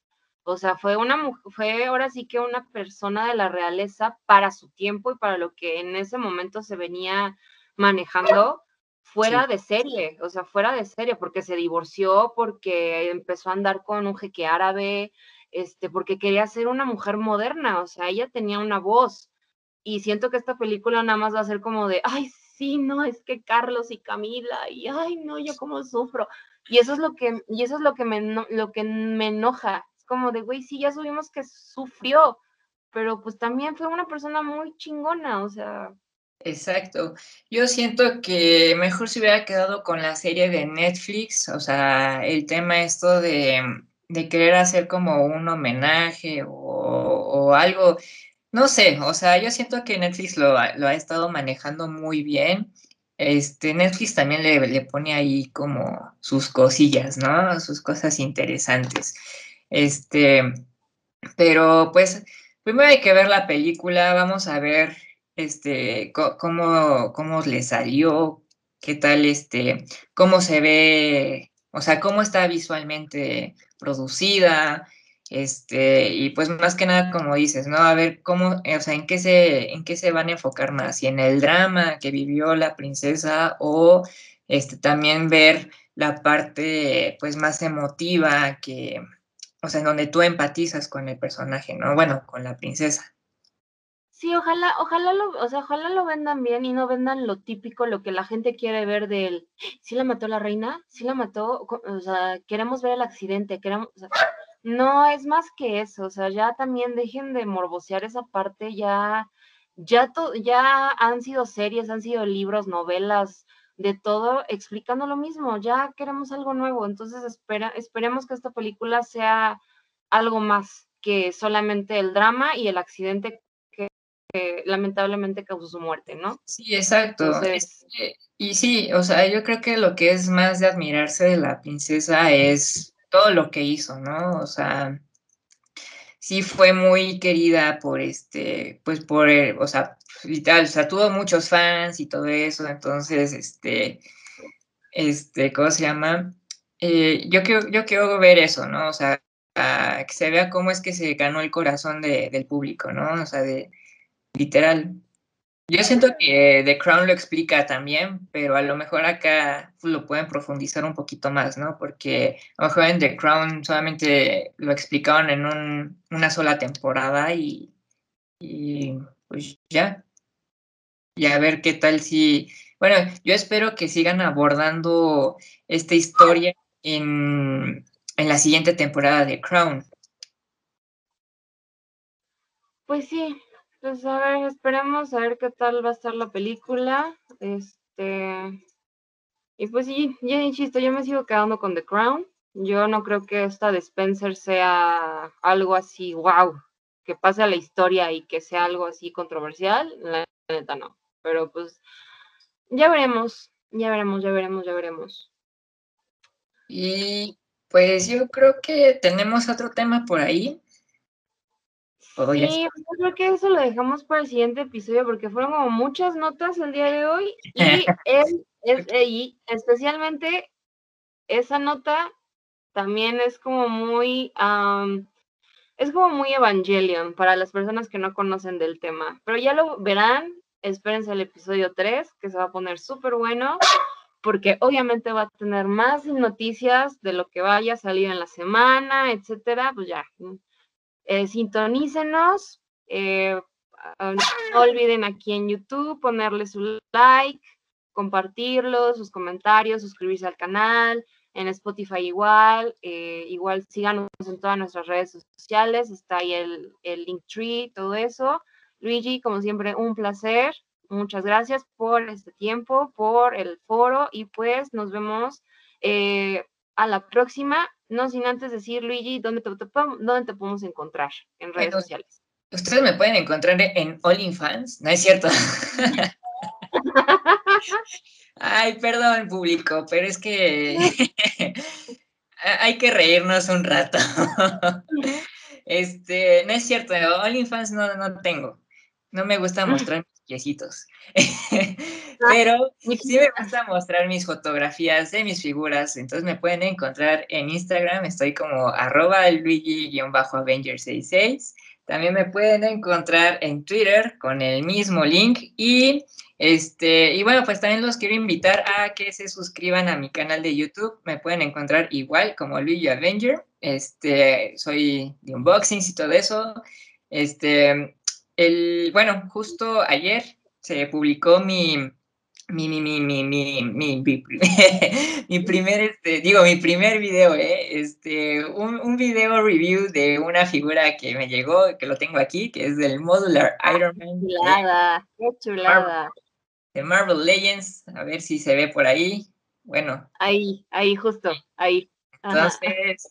O sea, fue una fue ahora sí que una persona de la realeza para su tiempo y para lo que en ese momento se venía manejando fuera de serie, o sea, fuera de serie, porque se divorció, porque empezó a andar con un jeque árabe, este, porque quería ser una mujer moderna, o sea, ella tenía una voz. Y siento que esta película nada más va a ser como de, ay, sí, no, es que Carlos y Camila, y ay, no, yo cómo sufro. Y eso es lo que, y eso es lo que me, lo que me enoja. Es como de, güey, sí, ya subimos que sufrió, pero pues también fue una persona muy chingona, o sea, Exacto. Yo siento que mejor se hubiera quedado con la serie de Netflix, o sea, el tema esto de, de querer hacer como un homenaje o, algo, no sé, o sea, yo siento que Netflix lo, ha estado manejando muy bien este, Netflix también le, le, pone ahí como sus cosillas, ¿no? Sus cosas interesantes. Este, pero pues primero hay que ver la película, vamos a ver este, cómo, cómo le salió, qué tal, este, cómo se ve, o sea, cómo está visualmente producida, este, y pues más que nada, como dices, ¿no? A ver cómo, o sea, en qué se, en qué se van a enfocar más, si en el drama que vivió la princesa o este, también ver la parte pues más emotiva que, o sea, en donde tú empatizas con el personaje, ¿no? Bueno, con la princesa. Sí, ojalá, ojalá lo, o sea, ojalá lo vendan bien y no vendan lo típico, lo que la gente quiere ver del, ¿sí la mató la reina? ¿Sí la mató? O sea, queremos ver el accidente, queremos, o sea, no, es más que eso, o sea, ya también dejen de morbosear esa parte, ya, ya, ya han sido series, han sido libros, novelas, de todo explicando lo mismo, ya queremos algo nuevo, entonces espera, esperemos que esta película sea algo más que solamente el drama y el accidente que, lamentablemente causó su muerte, ¿no? Sí, exacto. y sí, o sea, yo creo que lo que es más de admirarse de la princesa es todo lo que hizo, ¿no? O sea, sí fue muy querida por este, pues por, o sea, literal, o sea, tuvo muchos fans y todo eso, entonces, este, este, ¿cómo se llama? Eh, yo, quiero, yo quiero ver eso, ¿no? O sea, que se vea cómo es que se ganó el corazón del público, ¿no? O sea, de literal, yo siento que The Crown lo explica también, pero a lo mejor acá lo pueden profundizar un poquito más, ¿no? Porque a lo mejor en The Crown solamente lo explicaron en una sola temporada y, pues ya. Y a ver qué tal si... Bueno, yo espero que sigan abordando esta historia en, en la siguiente temporada de Crown. Pues sí, pues a ver, esperemos a ver qué tal va a estar la película. Este. Y pues sí, ya insisto, yo me sigo quedando con The Crown. Yo no creo que esta de Spencer sea algo así, wow, que pase a la historia y que sea algo así controversial. La neta no. Pero pues ya veremos, ya veremos, ya veremos, ya veremos. Y pues yo creo que tenemos otro tema por ahí. Sí, yo creo que eso lo dejamos para el siguiente episodio porque fueron como muchas notas el día de hoy y, es, y especialmente esa nota también es como muy, es como muy Evangelion para las personas que no conocen del tema, pero ya lo verán, espérense el episodio 3 que se va a poner súper bueno porque obviamente va a tener más noticias de lo que vaya a salir en la semana, etcétera, pues ya, eh, sintonícenos. Eh, ah, no olviden aquí en YouTube ponerle su like, compartirlo, sus comentarios, suscribirse al canal. En Spotify igual, eh, igual síganos en todas nuestras redes sociales, está ahí el, el link tree, todo eso. Luigi, como siempre, un placer. Muchas gracias por este tiempo, por el foro y pues nos vemos a la próxima. No sin antes decir, Luigi, ¿dónde te, dónde te podemos encontrar en redes sociales? Ustedes me pueden encontrar en OnlyFans, ¿no es cierto? Ay, perdón, público, pero es que hay que reírnos un rato. este, no es cierto, OnlyFans no, no tengo. No me gusta mostrar mis piecitos. Ah, Pero sí me gusta mostrar mis fotografías de mis figuras. Entonces me pueden encontrar en Instagram. Estoy como arroba luigi-avenger66. También me pueden encontrar en Twitter con el mismo link. Y este, y bueno, pues también los quiero invitar a que se suscriban a mi canal de YouTube. Me pueden encontrar igual como Luigi Avenger. Este, soy de unboxings y todo eso. Este, el, bueno, justo ayer se publicó mi, mi, mi, mi, mi, mi, mi, mi primer, este, digo, mi primer video, ¿eh? Este, un, un, video review de una figura que me llegó, que lo tengo aquí, que es del Modular Iron Man. Chulada, qué chulada. De Marvel Legends, a ver si se ve por ahí. Bueno. Ahí, ahí, justo, ahí. Entonces,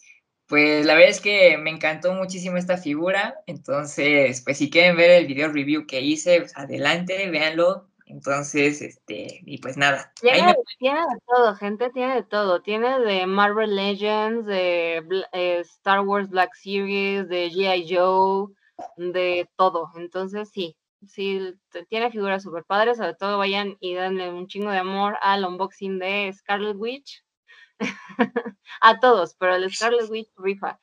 pues la verdad es que me encantó muchísimo esta figura, entonces, pues si quieren ver el video review que hice, pues, adelante, véanlo, Entonces, este, y pues nada. Tiene, tiene, de todo, gente, tiene de todo. Tiene de Marvel Legends, de eh, Star Wars Black Series, de G.I. Joe, de todo. Entonces, sí, sí, tiene figuras super padres. Sobre todo, vayan y denle un chingo de amor al unboxing de Scarlet Witch. a todos, pero el Scarlet Witch rifa.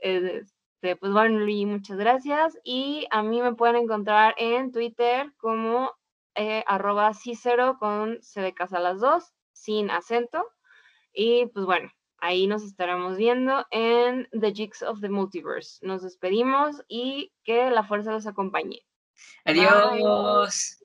Este, pues bueno, muchas gracias. Y a mí me pueden encontrar en Twitter como eh, arroba Cicero con C de casa las dos, sin acento. Y pues bueno, ahí nos estaremos viendo en The Jigs of the Multiverse. Nos despedimos y que la fuerza los acompañe. Adiós.